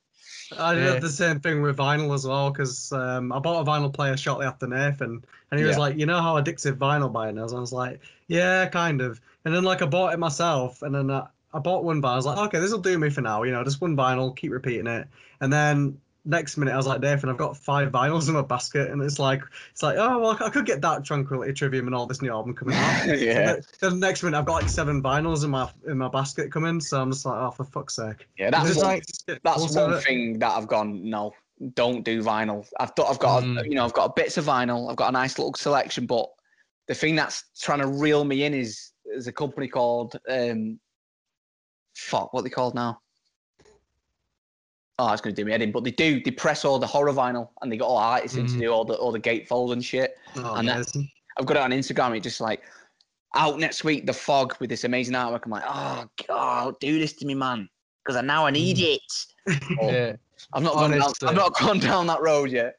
I did Yeah. the same thing with vinyl as well because um, I bought a vinyl player shortly after Nathan, and he was Yeah. like, "You know how addictive vinyl buying is?" I was like, "Yeah, kind of." And then like I bought it myself, and then uh, I bought one vinyl. I was like, "Okay, this will do me for now. You know, just one vinyl, keep repeating it." And then next minute I was like, Nathan, I've got five vinyls in my basket, and it's like, it's like, oh well, I could get that Tranquility Trivium and all this new album coming out. yeah. So the next minute I've got like seven vinyls in my in my basket coming, so I'm just like, oh for fuck's sake. Yeah, that's one, like that's one thing that I've gone. No, don't do vinyl. I've got, I've got, Mm. you know, I've got bits of vinyl. I've got a nice little selection, but the thing that's trying to reel me in is is a company called um, fuck, what are they called now? Oh, it's going to do me head in. But they do. They press all the horror vinyl, and they got all artists in to Mhm. do all the all the gatefold and shit. Oh, and that- I've got it on Instagram. It's just like out next week, the fog with this amazing artwork. I'm like, oh god, do this to me, man, because I now I need it. Oh, Yeah. I've not gone down, I've not gone down that road yet.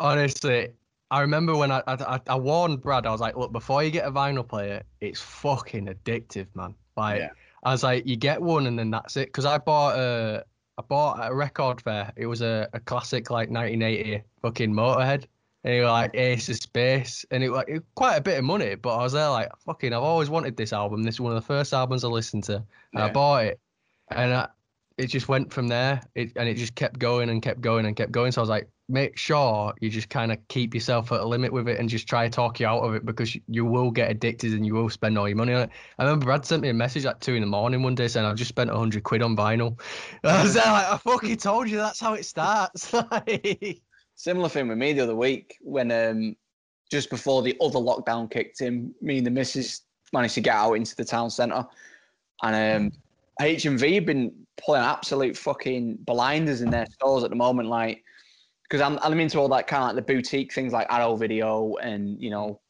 Honestly, I remember when I, I I warned Brad, I was like, look, before you get a vinyl player, it's fucking addictive, man. Like, Yeah. I was like, you get one and then that's it. Because I bought a I bought at a record fair. It was a, a classic like 1980 fucking Motorhead. And it was like Ace of Spades, and it was like it was quite a bit of money. But I was there like, fucking, I've always wanted this album. This is one of the first albums I listened to, and I bought it, and I, it just went from there. It and it just kept going and kept going and kept going. So I was like, make sure you just kind of keep yourself at a limit with it and just try to talk you out of it because you- will get addicted and you will spend all your money on it. I remember Brad sent me a message at two in the morning one day saying I've just spent hundred quid on vinyl. I was like, I fucking told you that's how it starts. Similar thing with me the other week when um just before the other lockdown kicked in, me and the missus managed to get out into the town centre, and um HMV had been pulling absolute fucking blinders in their stores at the moment, like because I'm I'm into all that kind of like the boutique things like Arrow Video and you know,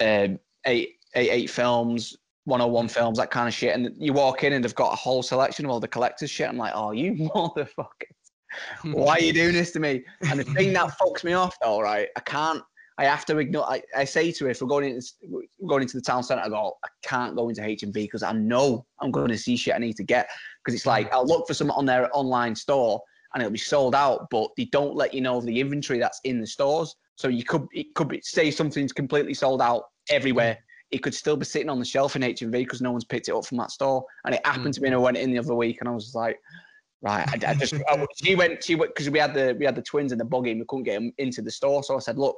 um eight eight eight films. 101 films, that kind of shit. And you walk in and they've got a whole selection of all the collector's shit. I'm like, oh, you motherfucker why are you doing this to me? And the thing that fucks me off, though, right? I can't. I have to ignore. I, I say to her, if we're going into we're going into the town centre, I go, I can't go into H and B because I know I'm going to see shit I need to get. Because it's like I'll look for something on their online store and it'll be sold out, but they don't let you know of the inventory that's in the stores. So you could it could be say something's completely sold out everywhere. It could still be sitting on the shelf in H and V because no one's picked it up from that store. And it happened to me, mm. and I went in the other week, and I was like, Right. I, I just I, she went she went because we had the we had the twins in the buggy and we couldn't get them into the store. So I said, look,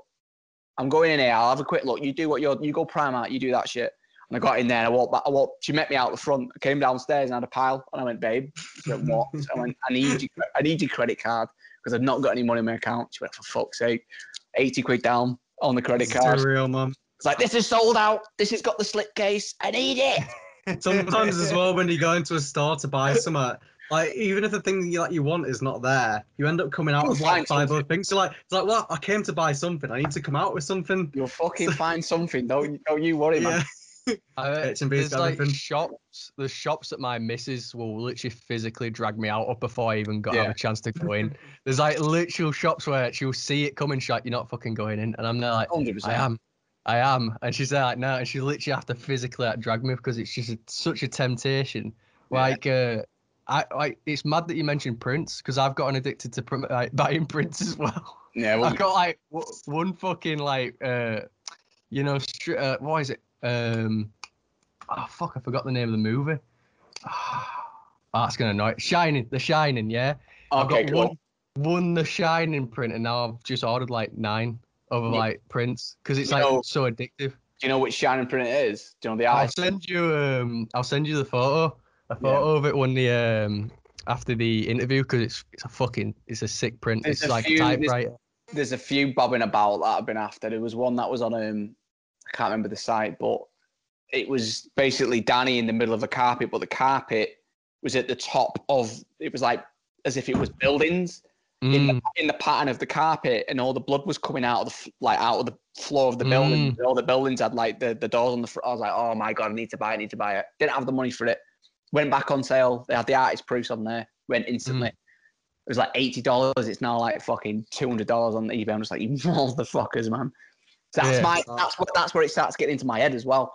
I'm going in here. I'll have a quick look. You do what you're you go prime out. You do that shit. And I got in there and I walked back. I walked. She met me out the front. I came downstairs and had a pile. And I went, babe. She went, what? I went, I need you. I need your credit card because I've not got any money in my account. She went, for fuck's sake, eighty quid down on the credit It's card. real, man. It's like this is sold out. This has got the slip case. I need it. Sometimes as well, when you go into a store to buy something, like even if the thing you like you want is not there, you end up coming out with like five other things. So like it's like, well, I came to buy something. I need to come out with something. You'll fucking find something. Don't don't you worry, man. I, there's like everything. shops, the shops that my missus will literally physically drag me out of before I even got have Yeah. a chance to go in. There's like literal shops where she'll see it coming, she's like, "You're not fucking going in," and I'm there like, Hundred "I am, I am," and she's there like, "No," and she literally have to physically like, drag me because it's just a, such a temptation. Yeah. Like, uh, I like it's mad that you mentioned prints because I've gotten addicted to like, buying prints as well. Yeah, well, I've got like w- one fucking like uh you know str- uh, what is it um oh fuck I forgot the name of the movie oh, that's gonna annoy Shining The Shining yeah I've got cool. one one The Shining print and now I've just ordered like nine of Yeah. like prints because it's You like know- so addictive Do you know which shining print it is? Do you know the I'll send you um I'll send you the photo a photo of it when the um after the interview because it's it's a fucking it's a sick print There's it's a like few- a there's- There's a few bobbing about that I've been after. There was one that was on um, I can't remember the site, but it was basically Danny in the middle of a carpet, but the carpet was at the top of. It was like as if it was buildings in the Mm, in the pattern of the carpet, and all the blood was coming out of the like out of the floor of the building. All the buildings had like the, the doors on the front. I was like, oh my god, I need to buy it. I need to buy it. Didn't have the money for it. Went back on sale. They had the artist proofs on there. Went instantly. It was like eighty dollars. It's now like fucking two hundred dollars on eBay. I'm just like, you motherfuckers, man. So that's Yeah. my oh. that's what that's where it starts getting into my head as well.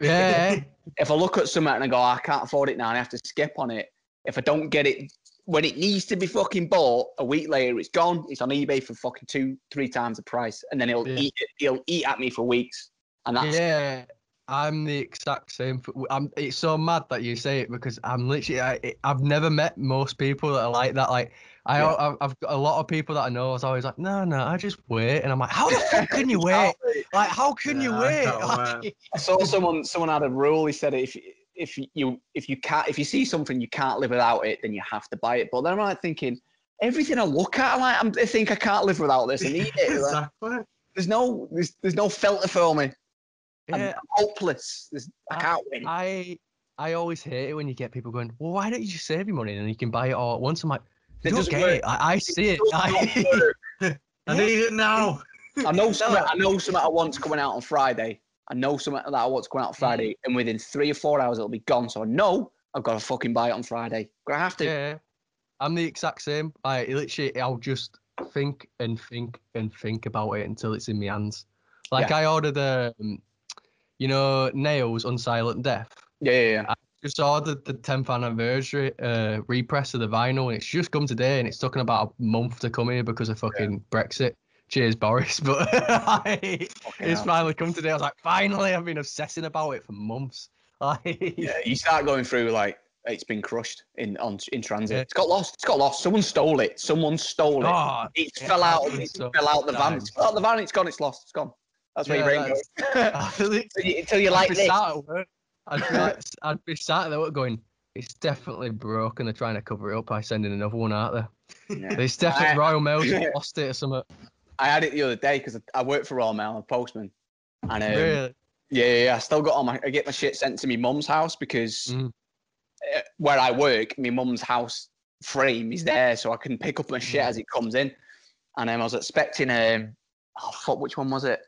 yeah If I look at something and I go, oh, I can't afford it now, and I have to skip on it. If I don't get it when it needs to be fucking bought, a week later it's gone. It's on eBay for fucking two, three times the price, and then he'll Yeah. eat it. He'll eat at me for weeks, and that's Yeah, I'm the exact same. I'm, It's so mad that you say it because I'm literally. I, I've never met most people that are like that. Like I, Yeah. I I've got a lot of people that I know is always like, no, no, I just wait, and I'm like, how the fuck can you wait? Like, how can you Yeah, I wait? can't Like. I saw someone someone had a rule. He said if if you if you can't if you see something you can't live without it, then you have to buy it. But then I'm like thinking, everything I look at, I'm like I'm, I think I can't live without this. I need it. Like, exactly. there's no there's, there's no filter for me. I'm yeah, hopeless. There's, I can't win. I I always hate it when you get people going, well, why don't you just save your money and you can buy it all at once? I'm like, It you don't doesn't get work. it. I, I see it. It I. I need it now. I know some. I know some. I want's coming out on Friday. I know some that I want's coming out on Friday, and within three or four hours it'll be gone. So I know I've got to fucking buy it on Friday. I have to. yeah, I'm the exact same. I literally, I'll just think and think and think about it until it's in my hands. Like I ordered um, you know, Nails Unsilent Death. Yeah, yeah, yeah. Just ordered the 10th anniversary uh, repress of the vinyl, and it's just come today, and it's taken about a month to come here because of fucking Brexit. Cheers, Boris. But Fucking it's finally come today. I was like, finally, I've been obsessing about it for months. Like, Yeah, you start going through like it's been crushed in on in transit. Yeah. It's got lost. It's got lost. Someone stole it. Someone stole it. oh, it it fell out. It so fell out the van. It's fell out the van. It's gone. It's lost. It's gone. That's where Yeah, your brain goes. Until you, until you like this. Sat at work. I'd be, like, I'd be sat there going, it's definitely broken. They're trying to cover it up by sending another one out there. Yeah. It's definitely I- Royal Mail's lost it or something. I had it the other day because I work for Royal Mail. I'm a postman. And um, really? Yeah, yeah, yeah. I still got all my. I get my shit sent to my mum's house because Mm. uh, where I work, my mum's house frame is there, so I can pick up my shit Mm. as it comes in. And um, I was expecting um, oh fuck, which one was it?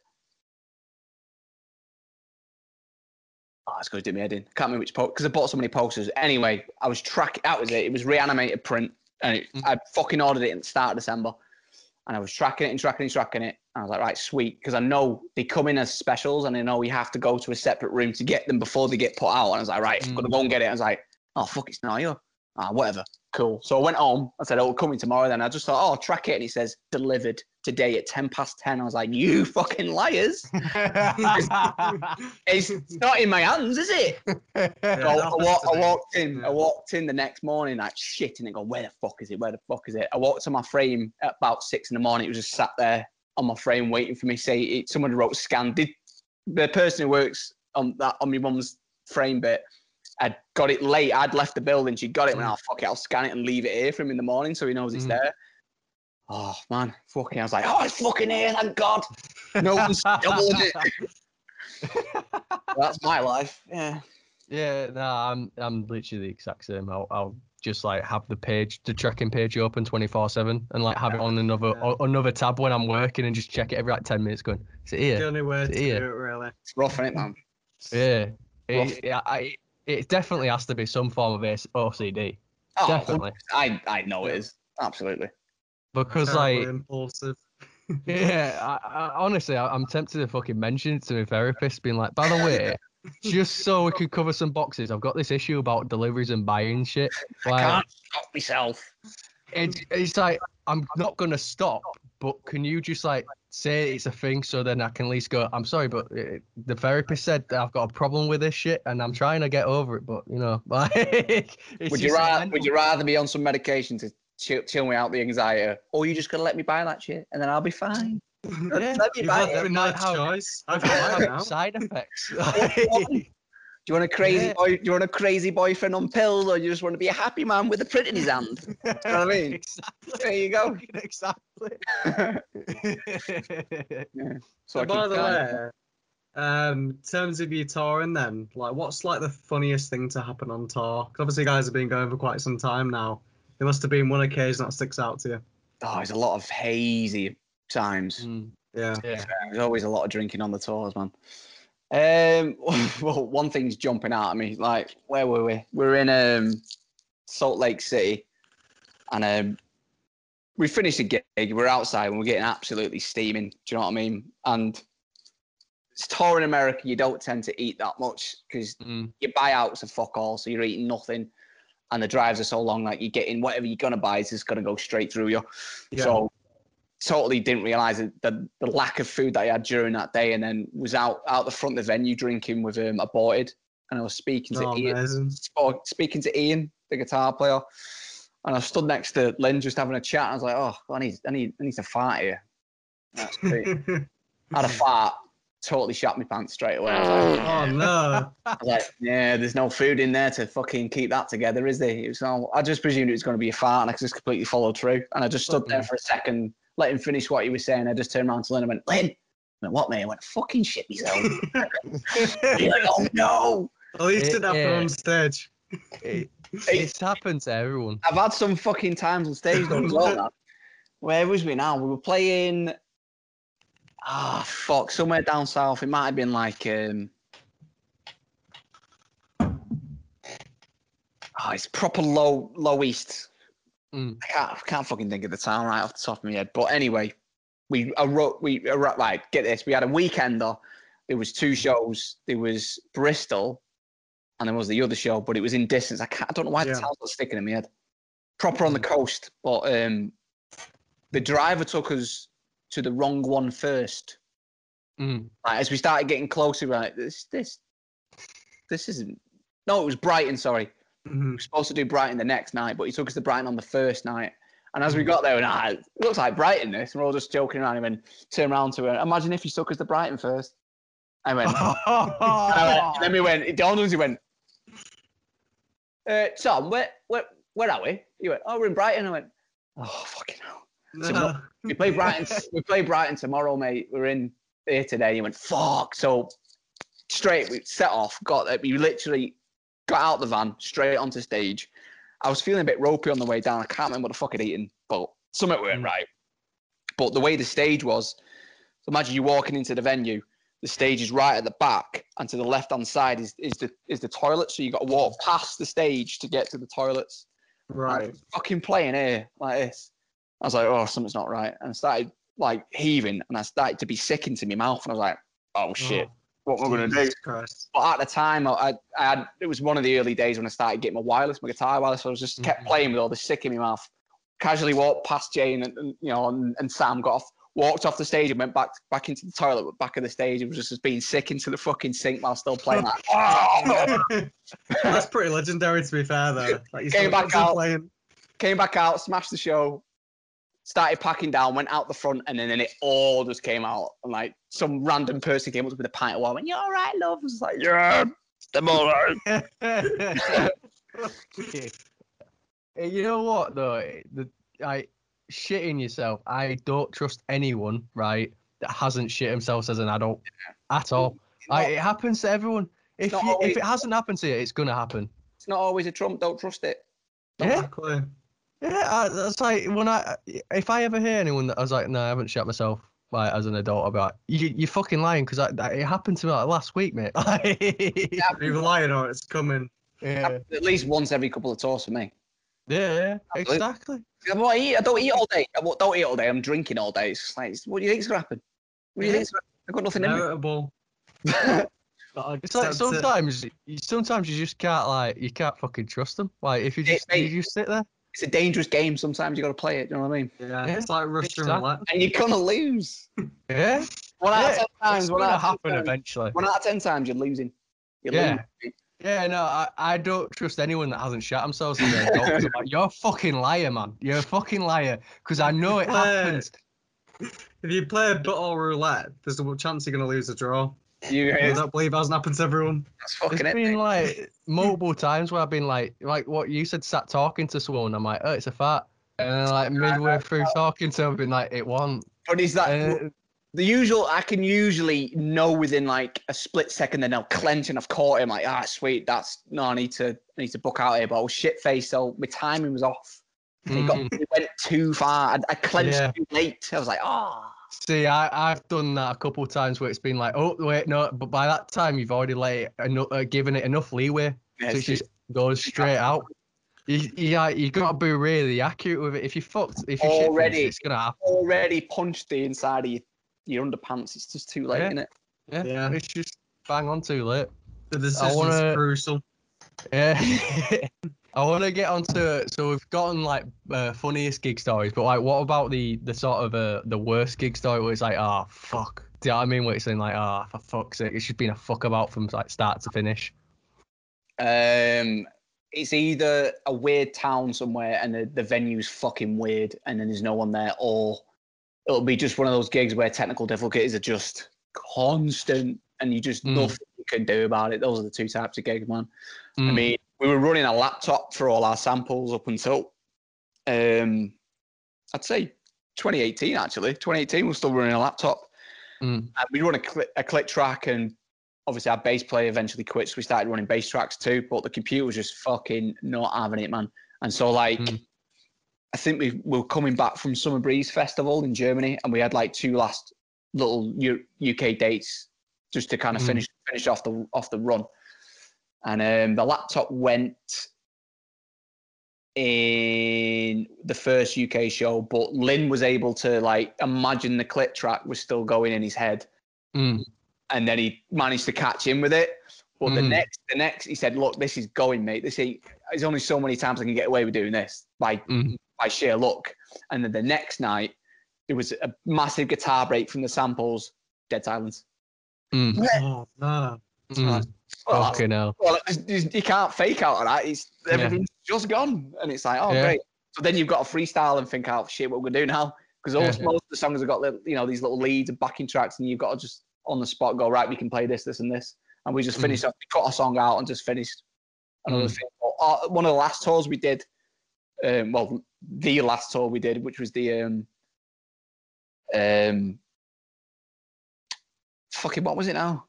It's going to do me head in. Can't remember which post because I bought so many posters. Anyway, I was tracking. That was it. It was reanimated print, and it, Mm. I fucking ordered it at the start of December. And I was tracking it and tracking it and tracking it. And I was like, right, sweet, because I know they come in as specials, and I know we have to go to a separate room to get them before they get put out. And I was like, right, I'm gonna go and get it. I was like, oh fuck, it's not here. Ah, whatever. Cool. So I went home. I said, oh, coming tomorrow. Then I just thought, oh, I'll track it, and it says delivered today at ten past ten. I was like, you fucking liars! It's, it's not in my hands, is it? So I, that I, walked, to I in. I walked in the next morning like shit, and I go, "Where the fuck is it? Where the fuck is it?" I walked to my frame at about six in the morning. It was just sat there on my frame waiting for me. Say it, someone wrote scan. Did the person who works on that on my mum's frame bit? I'd got it late. I'd left the building. She got it. And I oh, fuck it, I'll scan it and leave it here for him in the morning so he knows it's Mm. there. Oh man, fucking! I was like, "Oh, it's fucking here! Thank God!" No one's doubling it. That's my life. Yeah. Yeah, no, I'm I'm literally the exact same. I'll, I'll just like have the page, the tracking page open 24 seven, and like have it on another Yeah. o- another tab when I'm working, and just check it every like 10 minutes. Going, is it the only way to do Yeah. it, really. It's rough, isn't it, man? Yeah, Rough. it, yeah, I, it definitely has to be some form of OCD Oh, Definitely. I I know it is. Absolutely. Because Terribly like impulsive. Yeah, I, I, honestly, I, I'm tempted to fucking mention it to my therapist, being like, by the way, just so we could cover some boxes, I've got this issue about deliveries and buying shit. Like, Can't stop myself. it's, it's like, I'm not going to stop, but can you just like say it's a thing so then I can at least go, I'm sorry, but uh the therapist said that I've got a problem with this shit and I'm trying to get over it, but you know, like, it's Would you just rather Would you rather be on some medication to chill, chill me out the anxiety, or you just gonna let me buy that shit and then I'll be fine? Yeah, Let me You've buy had it. the nice how- choice. I've got side effects. Do you want a crazy Yeah. boy? Do you want a crazy boyfriend on pills, or you just want to be a happy man with a print in his hand? you know what I mean? Exactly. There you go. Exactly. so I So by the going. way, um, in terms of your touring, then, like, what's like the funniest thing to happen on tour? 'Cause obviously, you guys have been going for quite some time now. There must have been one occasion that sticks out to you. oh, there's a lot of hazy times. Mm, Yeah. yeah. There's always a lot of drinking on the tours, man. Um, well, one thing's jumping out at me. Like, where were we? We are in um, Salt Lake City, and um, we finished a gig. We're outside and we're getting absolutely steaming. Do you know what I mean? And it's tour in America. You don't tend to eat that much because Mm, your buyouts are fuck all, so you're eating nothing. And the drives are so long, like you're getting whatever you're gonna buy is just gonna go straight through you. Yeah. So totally didn't realize the, the the lack of food that I had during that day, and then was out out the front of the venue drinking with um, Aborted, and I was speaking to Oh, Ian, amazing. speaking to Ian, the guitar player, and I stood next to Lyn just having a chat. I was like, oh, I need, I need, I need to fart here. That's great. I had a fart, totally shot my pants straight away. I was like, oh no. Like, yeah, there's no food in there to fucking keep that together, is there? It was all, I just presumed it was going to be a fart, and I just completely followed through. And I just stood there for a second, let him finish what he was saying. I just turned around to Lyn and went, Lyn, I went, what, mate? I went, fucking shit myself. You're like, oh no. At least it happened Yeah. on stage. It, it's happened to everyone. I've had some fucking times on stage though as well. Where was we now? We were playing. Ah, fuck, somewhere down south. It might have been like. um Oh, it's proper low, low east. Mm. I can't, I can't fucking think of the town right off the top of my head. But anyway, we I wrote, we I wrote- like get this. We had a weekender. There was two shows. There was Bristol, and there was the other show, but it was in distance. I can't. I don't know why Yeah. the town's not sticking in my head. Proper on the coast, but um, the driver took us to the wrong one first. Mm. Like, as we started getting closer, like this, this, this isn't. No, it was Brighton. Sorry, Mhm. we were supposed to do Brighton the next night, but he took us to Brighton on the first night. And as we got there, and were like, it looks like Brighton this. And we're all just joking around. And then turn around to her. Imagine if he took us to Brighton first. I went, I went- and then we went, it dawned on us, he went, uh, Tom, where, where, where are we? He went, oh, we're in Brighton. I went, oh, fucking hell. So We play Brighton. we play Brighton tomorrow, mate. We're in here today. He went, fuck. So straight, we set off, got there. We literally got out the van, straight onto stage. I was feeling a bit ropey on the way down. I can't remember what the fuck I'd eaten, but something went Mm. right. But the way the stage was, so imagine you walking into the venue. The stage is right at the back, and to the left hand side is, is the is the toilet. So you got to walk past the stage to get to the toilets. Right. Fucking playing here like this. I was like, oh, something's not right, and I started like heaving, and I started to be sick into my mouth, and I was like, oh shit, what am I gonna do? Christ. But at the time, I, I, had it was one of the early days when I started getting my wireless, my guitar wireless. So I was just kept Mhm. playing with all the sick in my mouth. Casually walked past Jane and, and you know and, and Sam got off, walked off the stage and went back back into the toilet, but back of the stage. It was just as being sick into the fucking sink while still playing. Like, "Oh!" That's pretty legendary, to be fair, though. Like, you Came back out. Playing. came back out, smashed the show, started packing down, went out the front, and then, then it all just came out. And like some random person came up with a pint of water, went, "You all right, love?" I was like, "Yeah, I'm all right." Hey, you know what though? The I shitting yourself. I don't trust anyone, right, that hasn't shit themselves as an adult at all. I, it happens to everyone. If you, always- if it hasn't happened to you, it's gonna happen. It's not always a trump. Don't trust it. Yeah, Exactly. Yeah. I, that's like when I if I ever hear anyone that I was like, no, I haven't shot myself like as an adult. I'll be like, you you fucking lying because it happened to me like last week, mate. yeah, You're lying or it's coming. yeah, At least once every couple of tours for me. yeah, Absolutely. exactly. I don't eat. I don't eat all day. I don't eat all day. I'm drinking all day. It's like, what do you think's gonna happen? What do you Yeah. think's gonna I've got nothing in me. Inevitable. Gotta It's like accept it. sometimes, you, sometimes you just can't like you can't fucking trust them. Like if you Yeah, just you mate. just sit there, It's a dangerous game. Sometimes you got to play it. You know what I mean? Yeah, Yeah, it's like Russian exactly. roulette. And you're gonna lose. yeah, One out of ten times. it's One gonna out of happen times. eventually. One out of ten times, you're losing. You're Yeah. losing. Yeah, no, I, I don't trust anyone that hasn't shot themselves in their adult. 'cause like, you're a fucking liar, man. You're a fucking liar. Because I know it happens. If you play a bottle roulette, there's a chance you're going to lose a draw. You, I it's, don't believe it hasn't happened to everyone. that's There's fucking it. been mate. like multiple times where I've been like, like what you said, sat talking to someone. I'm like, oh, it's a fat, And then like midway through talking to them, I've been like, it won't. But is that Uh, the usual? I can usually know within like a split second. Then I'll clench and I've caught him. Like, ah, sweet. That's no. I need to. I need to book out here. But I was shit faced, so my timing was off. It, got, mm. it went too far. I, I clenched Yeah. too late. I was like, oh. See, I, I've done that a couple of times where it's been like, oh, wait, no. But by that time, you've already let it, eno- uh, given it enough leeway. Yeah, so it just goes straight out. You, yeah, you got to be really accurate with it. If you fucked, if you shit Already. it's gonna happen. already punched the inside of your, your underpants. It's just too late, Yeah. isn't it? Yeah, Yeah. it's just bang on too late. The decision's wanna- crucial. Yeah, I want to get onto. So we've gotten like uh, funniest gig stories, but like, what about the the sort of uh, the worst gig story where it's like, oh fuck, do you know what I mean? Where it's saying like, oh for fuck's sake, it's just been a fuck about from like start to finish. Um, it's either a weird town somewhere and the, the venue's fucking weird and then there's no one there, or it'll be just one of those gigs where technical difficulties are just constant and you just Mm. nothing you can do about it. Those are the two types of gigs, man. I Mm. mean, we were running a laptop for all our samples up until um I'd say 2018 actually. 2018 we we're still running a laptop. Mm. And we run a click, a click track and obviously our bass player eventually quit, so we started running bass tracks too. But the computer was just fucking not having it, man. And so like Mm. I think we were coming back from Summer Breeze Festival in Germany, and we had like two last little U- UK dates just to kind of Mm. finish finish off the off the run. And um, the laptop went in the first UK show, but Lyn was able to like imagine the click track was still going in his head, Mm. and then he managed to catch in with it. But the Mm. next, the next, he said, "Look, this is going, mate. This ain't. There's only so many times I can get away with doing this by Mm. by sheer luck." And then the next night, there was a massive guitar break from the samples. Dead silence. Mm. Oh no. Mm. Well, Fucking hell. well, you can't fake out of that. It's Yeah. everything's just gone, and it's like, oh Yeah. great. So then you've got to freestyle and think out shit what we're gonna do now because Yeah. most of the songs have got little, you know these little leads and backing tracks, and you've got to just on the spot go right. We can play this, this, and this, and we just Mm. finished. off cut a song out and just finished another Mm. thing. Or one of the last tours we did, um, well, the last tour we did, which was the um, um, fucking what was it now?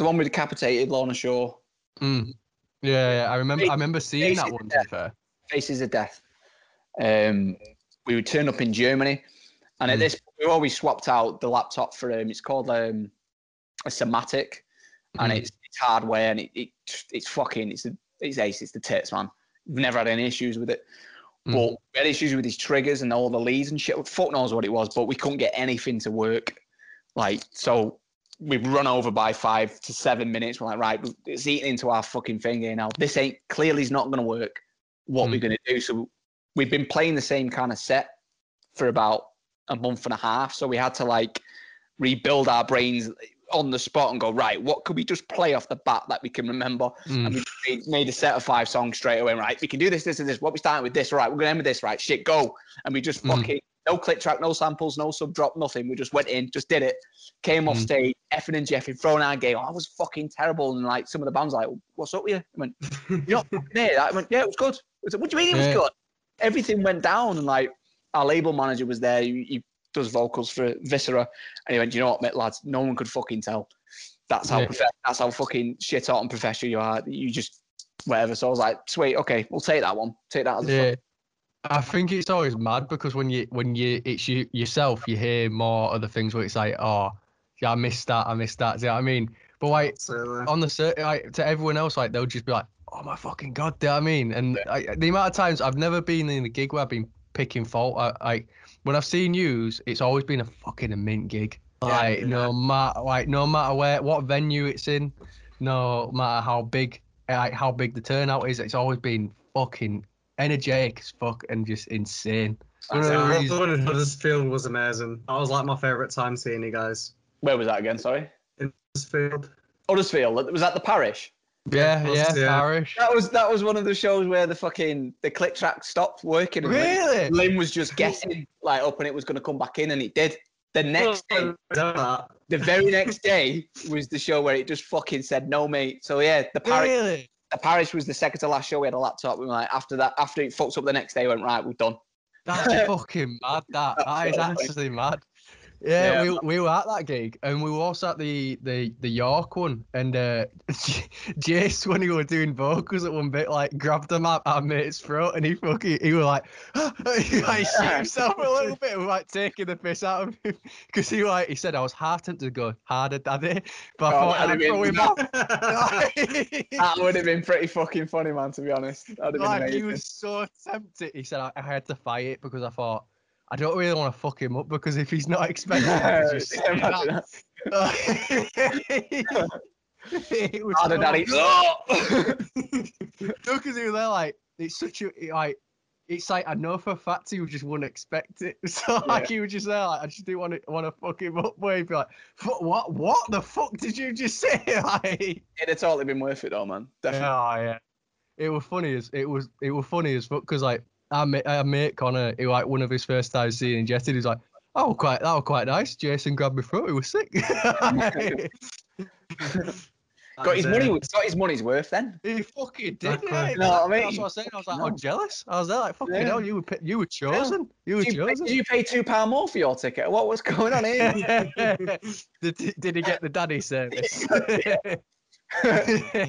The one with Decapitated Lorna Shore. Mm. Yeah, yeah, I remember. I remember seeing that one. To be fair. Faces of Death. Um, we would turn up in Germany, and at Mm. this, we always swapped out the laptop for um, it's called um, a Somatic, and Mm. it's, it's hardware, and it, it it's fucking it's a, it's ace, it's the tits, man. We've never had any issues with it, Mm. but we had issues with his triggers and all the leads and shit. Fuck knows what it was, but we couldn't get anything to work. Like so, we've run over by five to seven minutes. We're like, right, it's eating into our fucking thing here now. This ain't clearly is not going to work. What Mm. we're going to do? So we've been playing the same kind of set for about a month and a half. So we had to like rebuild our brains on the spot and go right. What could we just play off the bat that we can remember? Mm. And we made, a set of five songs straight away. Right, we can do this, this, and this. What we starting with this? Right, we're gonna end with this. Right, shit, go. And we just Mm. No click track, no samples, no sub drop, nothing. We just went in, just did it. Came off Mm. stage, effing and jeffing, thrown our game. Oh, I was fucking terrible. And like some of the bands like, what's up with you? I went, you're not here. I went, yeah, it was good. I like, what do you mean it was Yeah. good? Everything went down, and like our label manager was there. He, he does vocals for Viscera, and he went, you know what, mate, lads, no one could fucking tell. That's how Yeah. profe- that's how fucking shit hot and professional you are. You just whatever. So I was like, sweet, okay, we'll take that one. Take that as a Yeah. I think it's always mad because when you when you it's you yourself, you hear more of the things where it's like, oh, yeah, I missed that, I missed that. Do you know what I mean? But like Absolutely. on the like to everyone else, like they'll just be like, oh my fucking god, do you know what I mean? And I, the amount of times I've never been in a gig where I've been picking fault. I, like when I've seen news, it's always been a fucking a mint gig. Like yeah. no matter like no matter where what venue it's in, no matter how big like how big the turnout is, it's always been fucking energetic as fuck and just insane. One of the Yeah, the one in Huddersfield was amazing. That was like my favourite time seeing you guys. Where was that again? Sorry, In Huddersfield. Huddersfield. Was that the parish? yeah, was- yeah, yeah. Irish. That was that was one of the shows where the fucking the click track stopped working. and Lyn- Really? Lyn was just guessing like up and it was going to come back in, and it did. The next day, the very next day was the show where it just fucking said no, mate. So yeah, the parish, Really? The parish was the second to last show. We had a laptop. We were like, after that, after it fucked up the next day, went right, we're done. That's fucking mad. That that is Absolutely. actually mad. Yeah, Yeah. we, we were at that gig and we were also at the the the York one and uh Jace when he was doing vocals at one bit like grabbed him at our mate's throat and he fucking he was like he like shit himself a little bit and like taking the piss out of him because he like he said I was half tempted to go harder daddy but I Oh, thought that'd I'd throw him off. That would have been pretty fucking funny, man. To be honest, that would have been like he was so tempted. He said I, I had to fight it because I thought I don't really want to fuck him up because if he's not expecting to just Imagine that, that. it was Harder, daddy. No, because he was there like it's such a like it's like I know for a fact he just wouldn't expect it. So like he was just there like I just didn't want to want to fuck him up. Where he'd be like, what? What the fuck did you just say? Like, It'd have totally been worth it, though, man. Definitely. oh yeah, it was funny as it was it was funny as fuck because like our mate, our mate Connor, who like one of his first times seeing Ingested, he's like, "Oh, quite that was quite nice." Jason grabbed my throat. He was sick. got his That's money. Uh, got his monmoney's worth then. he fucking did. Exactly. Yeah, You know what I mean? That's what I was saying. I was like, No. I'm jealous. I was there like, fucking Yeah. hell, you were you were chosen. You were Did you, pay, chosen. did you pay two pound more for your ticket? What was going on here? did, did he get the daddy service? Yeah,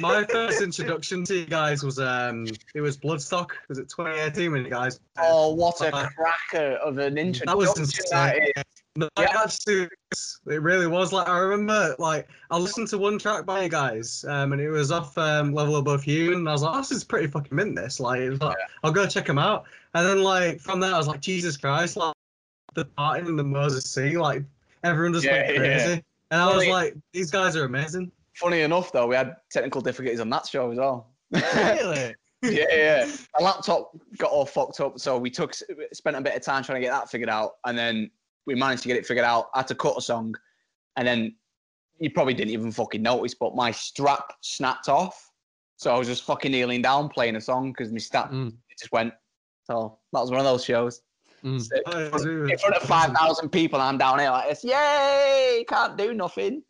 my first introduction to you guys was um it was Bloodstock. Was it 2018 when you guys? oh, what a Uh, cracker of an introduction! That was that insane. No, Yeah. actually, it really was. Like I remember, like I listened to one track by you guys, um, and it was off um, Level Above Human, and I was like, oh, "This is pretty fucking mint." This, like, it was like I'll go check them out. And then, like from there, I was like, "Jesus Christ!" Like the party in the Moses Sea, like everyone just Yeah, went yeah. crazy. And I was like, "These guys are amazing." Funny enough, though, we had technical difficulties on that show as well. really? yeah, yeah. My laptop got all fucked up, so we took spent a bit of time trying to get that figured out, and then we managed to get it figured out. I had to cut a song, and then you probably didn't even fucking notice, but my strap snapped off, so I was just fucking kneeling down playing a song because my strap Mm, it just went. So that was one of those shows. Mm. Sick. Oh, it In front of five thousand people, I'm down here like this. Yay! Can't do nothing.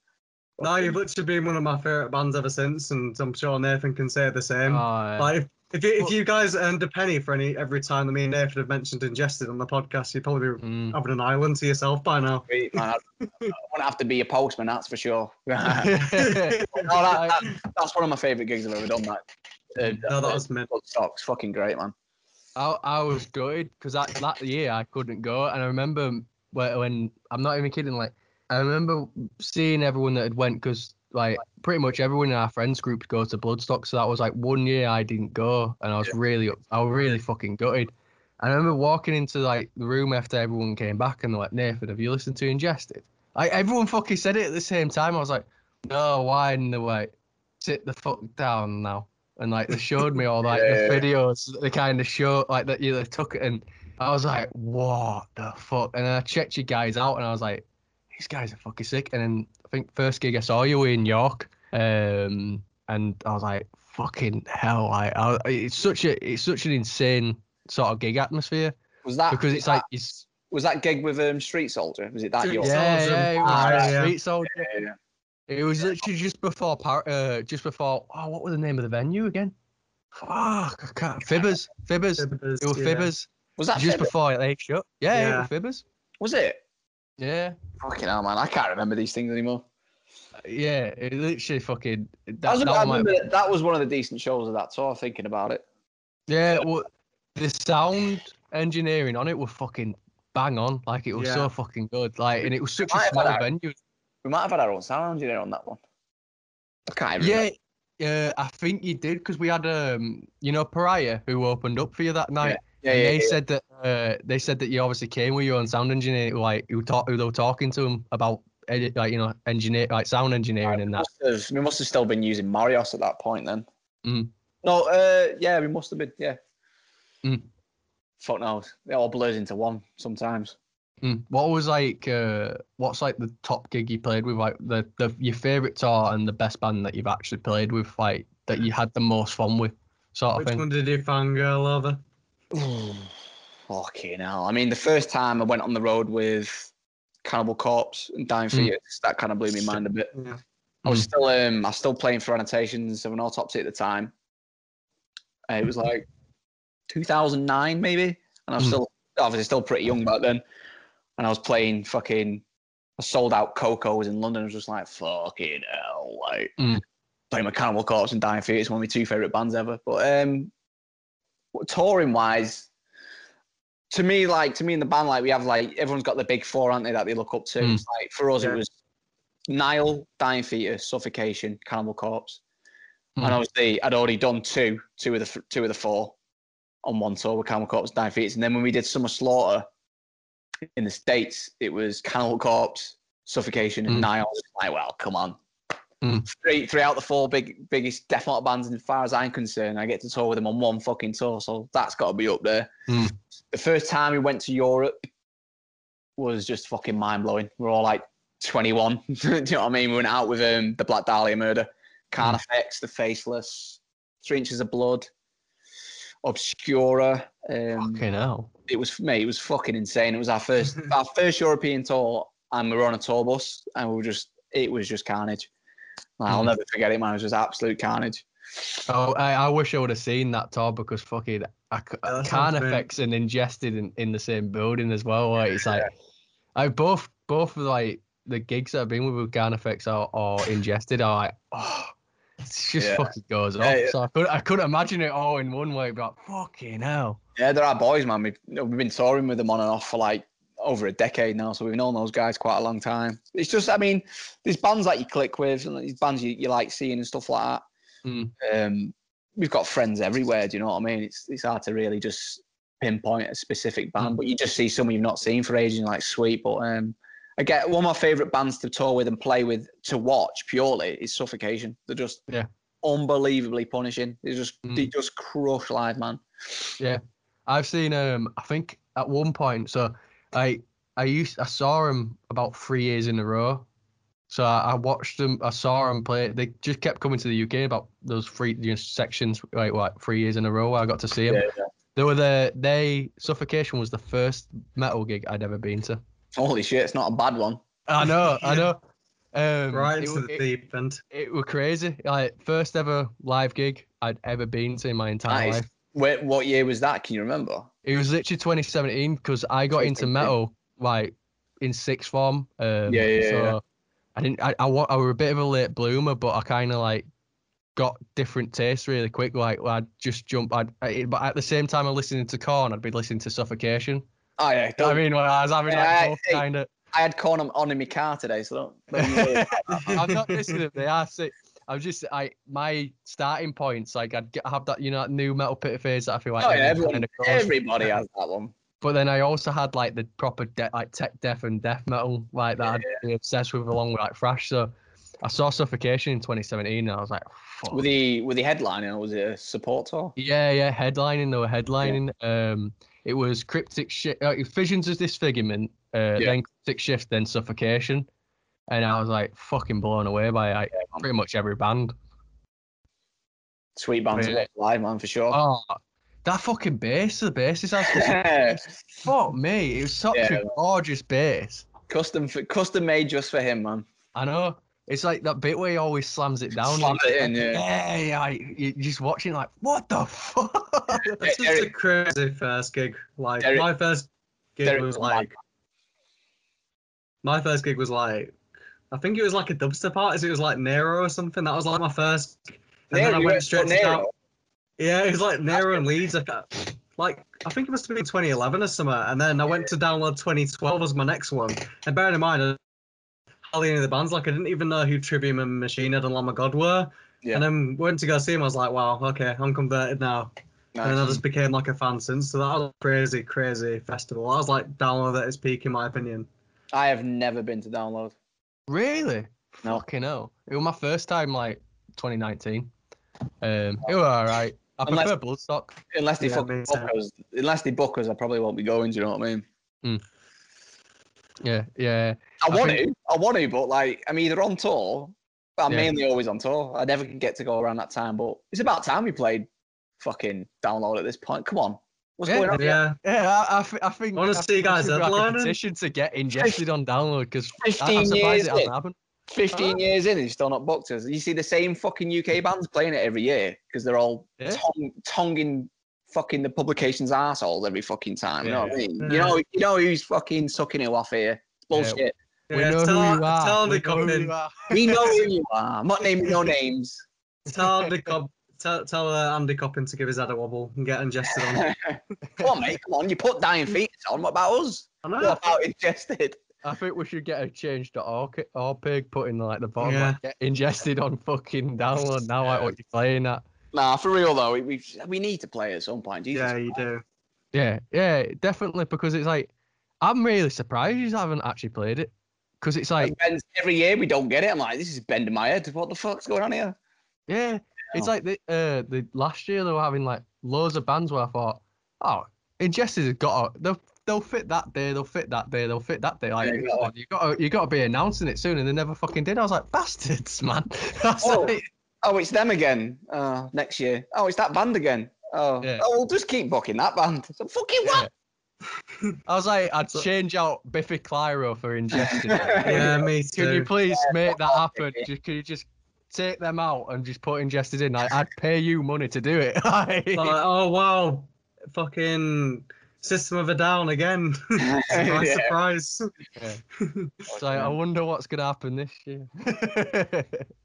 No, you've literally been one of my favorite bands ever since, and I'm sure Nathan can say the same. Oh, yeah. Like, if, if, you, if you guys earned a penny for any every time that me and Nathan have mentioned Ingested on the podcast, you'd probably be Mm. having an island to yourself by now. Sweet, man. I, I wouldn't have to be a postman, that's for sure. no, that, that, that's one of my favourite gigs I've ever done. That. Uh, No, that was mint. Stocks, fucking great, man. I, I was gutted because that, that year I couldn't go, and I remember when, when I'm not even kidding. Like I remember seeing everyone that had went because like pretty much everyone in our friends group go to Bloodstock. So that was like one year I didn't go, and I was really up- I was really fucking gutted. I remember walking into like the room after everyone came back, and they're like, "Nathan, have you listened to Ingested?" Like everyone fucking said it at the same time. I was like, "No, why?" And they're like, "Sit the fuck down now." And like they showed me all like Yeah. the videos, they kind of show like that you know, they took it, and I was like, "What the fuck?" And then I checked you guys out, and I was like, "These guys are fucking sick." And then I think first gig I saw you were in York, um, and I was like, "Fucking hell!" Like I, it's such a it's such an insane sort of gig atmosphere Was that because it's like it's was that gig with um, Street Soldier? Was it that Street your? Soldier. yeah, yeah, it was Ah, like yeah. Street Soldier. Yeah, yeah. It was literally just before par- uh, just before oh what was the name of the venue again? Fuck, I can't Fibbers. Fibbers. Fibbers, It was yeah. Fibbers. Was that Just Fibber? before they shut. Yeah, yeah. Yeah. it was Fibbers. Was it? Yeah. Fucking hell, man! I can't remember these things anymore. Yeah. It literally fucking that, That was, that I was my- remember that, that was one of the decent shows of that tour. Thinking about it, Yeah, well the sound engineering on it was fucking bang on. Like it was Yeah. so fucking good. Like and it was such might a small venue. We might have had our own sound engineer on that one. I can't even remember. Yeah, uh, I think you did because we had um, you know, Pariah who opened up for you that night. Yeah, and yeah, they yeah. said that uh, they said that you obviously came with your own sound engineer, like who talk, who they were talking to him about edit, like you know, engineer, like sound engineering and we that. must, have, we must have still been using Marios at that point then. Mm. No, uh, yeah, we must have been. Yeah. Mm. Fuck knows. It all blurs into one sometimes. Mm. What was like? Uh, what's like the top gig you played with? Like the, the your favorite tour and the best band that you've actually played with, like that you had the most fun with, sort of Which thing. one did you fangirl over? Fucking hell. I mean, the first time I went on the road with Cannibal Corpse and Dying Mm. Fetus, that kind of blew my mind a bit. Yeah. I was still um I was still playing for Annotations of an Autopsy at the time. Uh, it was like 2009 maybe, and I was Mm. still obviously still pretty young back then. And I was playing fucking I sold out Koko was in London. I was just like fucking hell, like Mm. playing with Cannibal Corpse and Dying Fetus, one of my two favorite bands ever. But um, touring wise. To me, like to me in the band, like we have like everyone's got the big four, aren't they, that they look up to. Mm. It's like for us, Yeah. it was Nile, Dying Fetus, Suffocation, Cannibal Corpse, Mm. and obviously I'd already done two, two of the two of the four on one tour with Cannibal Corpse, Dying Fetus, and then when we did Summer Slaughter in the states, it was Cannibal Corpse, Suffocation, and Mm. Nile. Like, well, come on. Mm. Three, three out of the four big, biggest death metal bands, as far as I'm concerned, I get to tour with them on one fucking tour, so that's got to be up there. Mm. The first time we went to Europe was just fucking mind blowing. We are all like 21. Do you know what I mean? We went out with um, the Black Dahlia murder. Carnifex, The Faceless, Three Inches of Blood, Obscura. Um, Fucking hell. It was for me. It was fucking insane. It was our first our first European tour, and we were on a tour bus, and we were just it was just carnage. Like, I'll Mm. never forget it, man. It was just absolute carnage. Oh, I, I wish I would have seen that tour because fucking I, c- Yeah, that sounds Carnifex and Ingested in, in the same building as well. Like, it's like I both both of like the gigs that I've been with with Carnifex or, or Ingested are like oh it's just Yeah. fucking goes off. Yeah. So I could I couldn't imagine it all in one way, but fucking hell. Yeah, they're our boys, man. We've, we've been touring with them on and off for like over a decade now, so we've known those guys quite a long time. It's just, I mean, there's bands that you click with, and these bands you, you like seeing and stuff like that. Mm. Um, we've got friends everywhere. Do you know what I mean? It's it's hard to really just pinpoint a specific band, but you just see someone you've not seen for ages, and like sweet. But um, I get one of my favorite bands to tour with and play with to watch purely is Suffocation. They're just Yeah. unbelievably punishing. They just they Mm. just crush live, man. Yeah, I've seen um I think at one point so I I used I saw him about three years in a row. So I, I watched them I saw them play they just kept coming to the UK about those three you know, sections like like three years in a row where I got to see him. Yeah, They were the they suffocation was the first metal gig I'd ever been to. Holy shit, it's not a bad one. I know, I know. Um right into the deep end. it were crazy. Like first ever live gig I'd ever been to in my entire Nice. life. Wait, what year was that? Can you remember? It was literally 2017 because I got into metal like in sixth form. Um, Yeah, yeah, so yeah. I didn't. I, I, I were a bit of a late bloomer, but I kind of like got different tastes really quick. Like I'd just jump. I'd, I, but at the same time, I'm listening to Korn. I'd be listening to Suffocation. Oh yeah, I mean, well, I was having Yeah, like both kind of. I had Korn on, in my car today, so don't. don't worry about that. I'm not listening. They are sick. I'm just I my starting points like I'd get, have that you know that nu metal pit phase that I feel like Oh, yeah, everyone everybody has that one. But then I also had like the proper de- like tech death and death metal like that I'd be obsessed with along with like thrash. So I saw Suffocation in 2017 and I was like, Fuck. With the with the headlining, or was it a support tour? yeah, yeah, headlining. They were headlining. Um, it was Cryptic Shift, uh, Visions of Disfigurement, uh, Yeah. then Cryptic Shift, then Suffocation, and I was like fucking blown away by like, pretty much every band. Sweet band Really? live, man, for sure. Oh, that fucking bass, the bassist has fuck me, it was such Yeah, a gorgeous bass. custom for, custom made just for him, man. I know. It's like that bit where he always slams it down. Slams like, it in, yeah. yeah, yeah. like, You're just watching, like, what the fuck? It's just a crazy first gig. Like Derek- my first gig Derek was was like- like my first gig was like I think it was like a dubstep artist. It was like Nero or something. That was like my first. And then I went went straight to Nero? down- Yeah, it was like Nero and Leeds. I ca- Like I think it must have been 2011 or something. And then I went to download 2012 as my next one. And bearing in mind, I hardly any of the bands. Like I didn't even know who Trivium and Machine Head and Lamb of God were. Yeah. And then went to go see him. I was like, wow, okay, I'm converted now. Nice. And I just became like a fan since. So that was a crazy, crazy festival. I was like download at its peak, in my opinion. I have never been to download. really? No. Fucking hell. It was my first time, like, 2019. Um, it was alright. I Unless- prefer Bloodstock. Unless they Yeah, fucking me book us. Unless they book us, I probably won't be going. Do you know what I mean? Yeah, yeah. I, I want think- to. I want to, but like I'm either on tour. But I'm Yeah. mainly always on tour. I never can get to go around that time. But it's about time we played fucking download at this point. Come on. What's Yeah, going on? Yeah, Yeah, I, I, thi- I think. Wanna I see think you guys should be, like, a headlining? petition to get ingested on download because I'm 15 years it hasn't in. happened. 15 years in and still not booked us. You see the same fucking UK bands playing it every year because they're all Yeah. tong- tonguing fucking the publication's assholes every fucking time. You know what I mean? You know, you know who's fucking sucking who off here. It's bullshit. We yeah. know tell, who you are. Tell we Andy know who you are. We know who you are. I'm not naming no names. Tell Andy Cop. Tell, tell uh, Andy Copping to give his head a wobble and get ingested on. come on, mate. Come on. You put Dying Fetus on. What about us? I What know. about ingested? I think we should get a change to orc or pig put in like the bottom Yeah. like, get ingested on fucking download now like what you're playing at. Nah, for real though, we, we we need to play at some point. Jesus. Yeah, you do. Yeah, yeah, definitely because it's like I'm really surprised you haven't actually played it because it's like Bends- every year we don't get it. I'm like, this is bending my head. What the fuck's going on here? yeah, it's like the uh the last year they were having like loads of bands where I thought, oh, Ingested has got a, they'll they'll fit that day, they'll fit that day, they'll fit that day. Like Yeah, come exactly. on, you got to, you got to be announcing it soon, and they never fucking did. I was like bastards, man. That's Oh. like, Oh, it's them again. Uh, next year. Oh, it's that band again. Oh, Yeah. oh, we'll just keep booking that band. So fucking what? I was like, I'd change out Biffy Clyro for Ingested. Yeah, me Can you too. please make that happen? yeah. Just, can you just take them out and just put Ingested in? Like, I'd pay you money to do it. Like, Like, oh wow, fucking System of a Down again. surprise, Yeah. surprise. so I wonder what's gonna happen this year.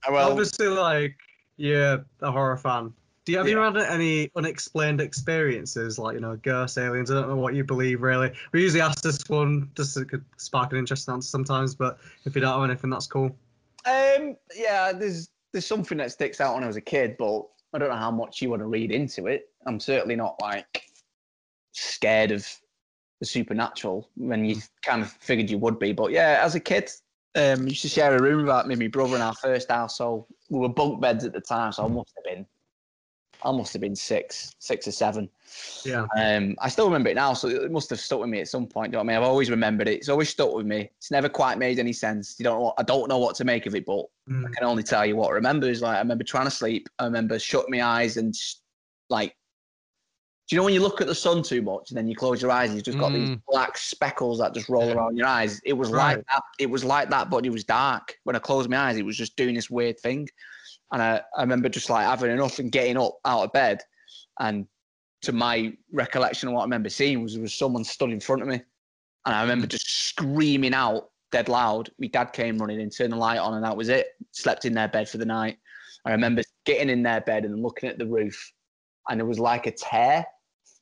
well, Obviously, like you're a horror fan. Do you have you had any unexplained experiences, like you know, ghosts, aliens? I don't know what you believe really. We usually ask this one just so it could spark an interesting answer sometimes, but if you don't have anything, that's cool. Um, yeah, there's there's something that sticks out when I was a kid, but I don't know how much you want to read into it. I'm certainly not like scared of the supernatural when you kind of figured you would be. But yeah, as a kid, um, used to share a room with me, and my brother in our first house. So we were bunk beds at the time, so I must have been, I must have been six, six or seven. Yeah. Um, I still remember it now, so it must have stuck with me at some point. Do you know what I mean? I've always remembered it. It's always stuck with me. It's never quite made any sense. You don't know. I don't know what to make of it, but Mm. I can only tell you what I remember. Is like I remember trying to sleep. I remember shutting my eyes and sh- like, do you know when you look at the sun too much and then you close your eyes and you've just got these Mm. black speckles that just roll Yeah. around your eyes? It was Right. like that. It was like that, but it was dark. When I closed my eyes, it was just doing this weird thing, and I, I remember just like having enough and getting up out of bed, and to my recollection of what I remember seeing was there was someone stood in front of me, and I remember just screaming out dead loud. My dad came running in, turned the light on, and that was it. Slept in their bed for the night. I remember getting in their bed and looking at the roof, and there was like a tear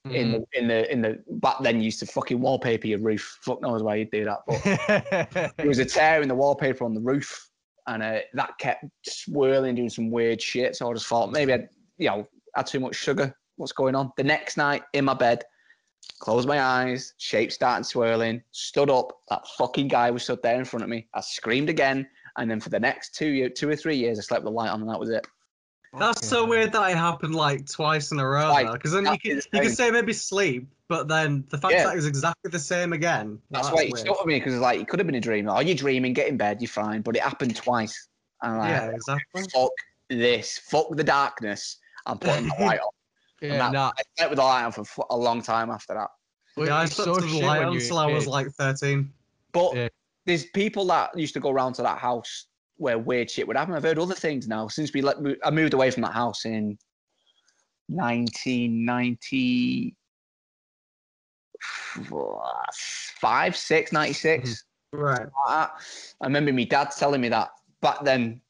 in Mm. the in the in the back then you used to fucking wallpaper your roof. Fuck knows why you'd do that, but there was a tear in the wallpaper on the roof, and uh, that kept swirling, doing some weird shit. So I just thought maybe I, you know, had too much sugar. What's going on? The next night in my bed, closed my eyes, shape started swirling, stood up. That fucking guy was stood there in front of me. I screamed again, and then for the next two year, two or three years, I slept with the light on, and that was it. That's so weird that it happened like twice in a row. Because then you can, you can say maybe sleep, but then the fact Yeah. that it was exactly the same again. That's well, why it weird. stuck with me because like it could have been a dream. Oh, you're dreaming, get in bed, you're fine. But it happened twice. And like, Yeah, exactly. fuck this, fuck the darkness. I'm putting the light on. And yeah, that- nah, I slept with the light on for a long time after that. well, Yeah, I slept so with the light on you're until I was like 13. But Yeah. there's people that used to go around to that house where weird shit would happen. I've heard other things now since we let I moved away from that house in 1995, 6, 96. Right. like. I remember my dad telling me that back then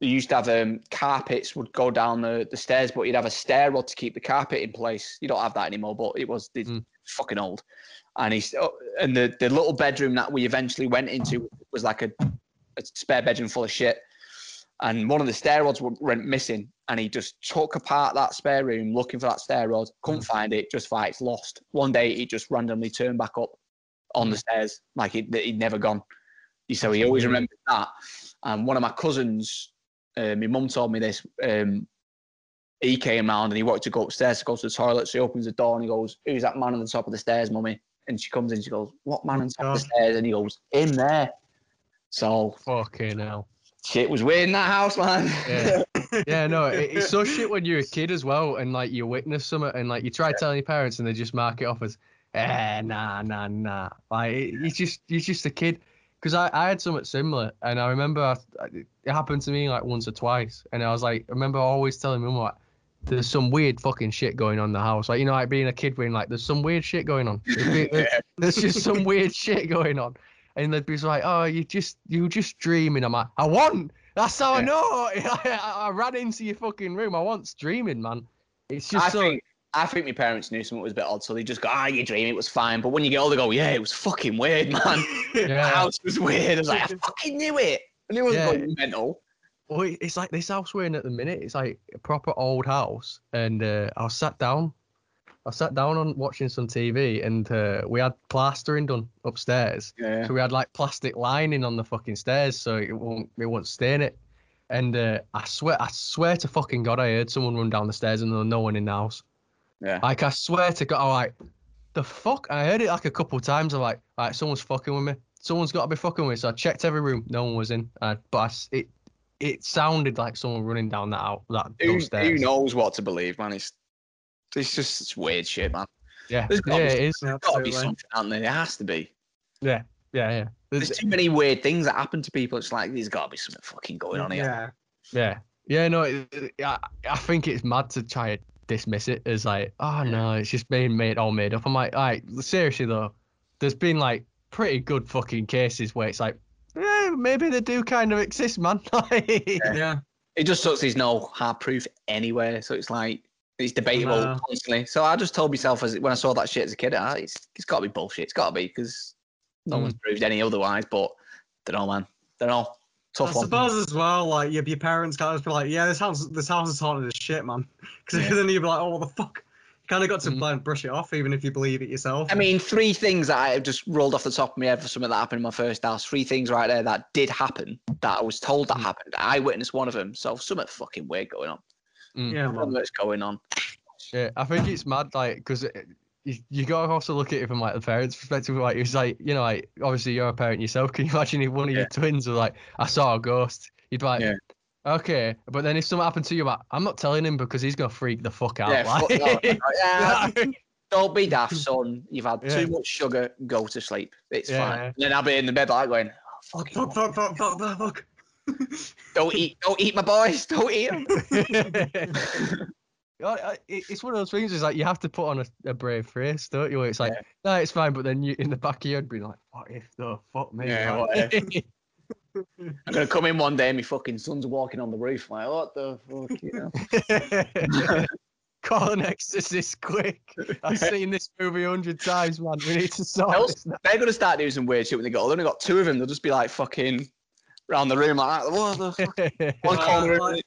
they used to have um, carpets would go down the, the stairs, but you'd have a stair rod to keep the carpet in place. You don't have that anymore, but it was Mm. fucking old. And he's oh, and the, the little bedroom that we eventually went into was like a, a spare bedroom full of shit. And one of the stair rods went missing, and he just took apart that spare room looking for that stair rod. Couldn't find it. Just like it's lost. One day he just randomly turned back up on the stairs like he'd, he'd never gone. So he always remembered that. And one of my cousins, uh, my mum told me this. Um, he came round and he wanted to go upstairs to go to the toilet. So he opens the door and he goes, "Who's that man on the top of the stairs, mummy?" And she comes in. She goes, "What man on top of the stairs?" And he goes, "In there." So Fucking hell. shit was weird in that house, man. Yeah. Yeah, no, it, it's so shit when you're a kid as well, and like you witness something, and like you try telling your parents, and they just mark it off as, eh, nah, nah, nah. Like it, it's just, you're just a kid. Because I, I had something similar, and I remember I, it happened to me like once or twice, and I was like, I remember always telling my mum like, there's some weird fucking shit going on in the house, like you know, like being a kid being like, there's some weird shit going on. There's, there's- there's just some weird shit going on. And they'd be like, "Oh, you just you were just dreaming." I'm like, "I want." That's how I know. I, I ran into your fucking room. I want dreaming, man. It's just I so. think I think my parents knew something was a bit odd, so they just go, "Ah, you dream, it was fine." But when you get older, go, "Yeah, it was fucking weird, man. the house was weird." I was like, "I fucking knew it." I knew it was Yeah. going mental. Well, it's like this house we're in at the minute. It's like a proper old house, and uh, I was sat down. I sat down on watching some TV, and uh, we had plastering done upstairs. Yeah. So we had like plastic lining on the fucking stairs, so it won't it won't stain it. And uh, I swear, I swear to fucking God, I heard someone run down the stairs and there was no one in the house. Yeah. Like I swear to God, I'm like, the fuck? I heard it like a couple of times. I'm like, like someone's fucking with me. Someone's got to be fucking with me. So I checked every room, no one was in. But I it it sounded like someone running down that out that Who, those who knows what to believe, man? It's it's just it's weird shit, man. Yeah, There's yeah, gotta be it is. There's got to be something, hasn't there? There has to be. Yeah, yeah, yeah. There's There's- too many weird things that happen to people. It's like there's got to be something fucking going on here. Yeah. Yeah, yeah. No, it, it- I, I think it's mad to try and dismiss it as like, oh no, it's just being made all made up. I'm like, all right, seriously though, there's been like pretty good fucking cases where it's like, yeah, maybe they do kind of exist, man. Like, Yeah. It just sucks. There's no hard proof anywhere, so it's like it's debatable No. constantly. So I just told myself as when I saw that shit as a kid, ah, it's it's got to be bullshit. It's got to be because no Mm. one's proved any otherwise. But don't know, man. Don't know. Tough I one. suppose as well, like your, your parents can't just be like, yeah, this house this house is haunted as shit, man. Because Yeah. then you'd be like, oh, what the fuck? You kind of got to Mhm. like, brush it off, even if you believe it yourself. I mean, three things that I have just rolled off the top of my head for something that happened in my first house. Three things right there that did happen that I was told that Mm. happened. I witnessed one of them. So something fucking weird going on. Mm. yeah, man. Something's going on. Yeah, I think it's mad, like, because you, you gotta also look at it from like the parents' perspective. Like, it's like, you know, like obviously you're a parent yourself. Can you imagine if one of your twins was like, I saw a ghost? You'd be like, Yeah. okay, but then if something happened to you, like, I'm not telling him because he's gonna freak the fuck out. Yeah, like, fuck yeah, Yeah. don't be daft, son. You've had Yeah. too much sugar. Go to sleep. It's Yeah. fine. And then I'll be in the bed like going, Fuck, fuck, fuck, fuck, fuck, fuck, fuck. Don't eat, don't eat my boys, don't eat them. I- I- it- it's one of those things. Is like you have to put on a, a brave face, don't you? It's like, Yeah. no, it's fine. But then you in the back of your head, be like, what if the fuck me? Yeah, like- I'm gonna come in one day and my fucking son's walking on the roof. Like, what the fuck? You know? Call an exorcist quick. I've seen this movie a hundred times, man. We need to sort Else- this now. They're gonna start doing some weird shit when they got. They've only got two of them. They'll just be like fucking around the room like that. What the fuck? One corner. like-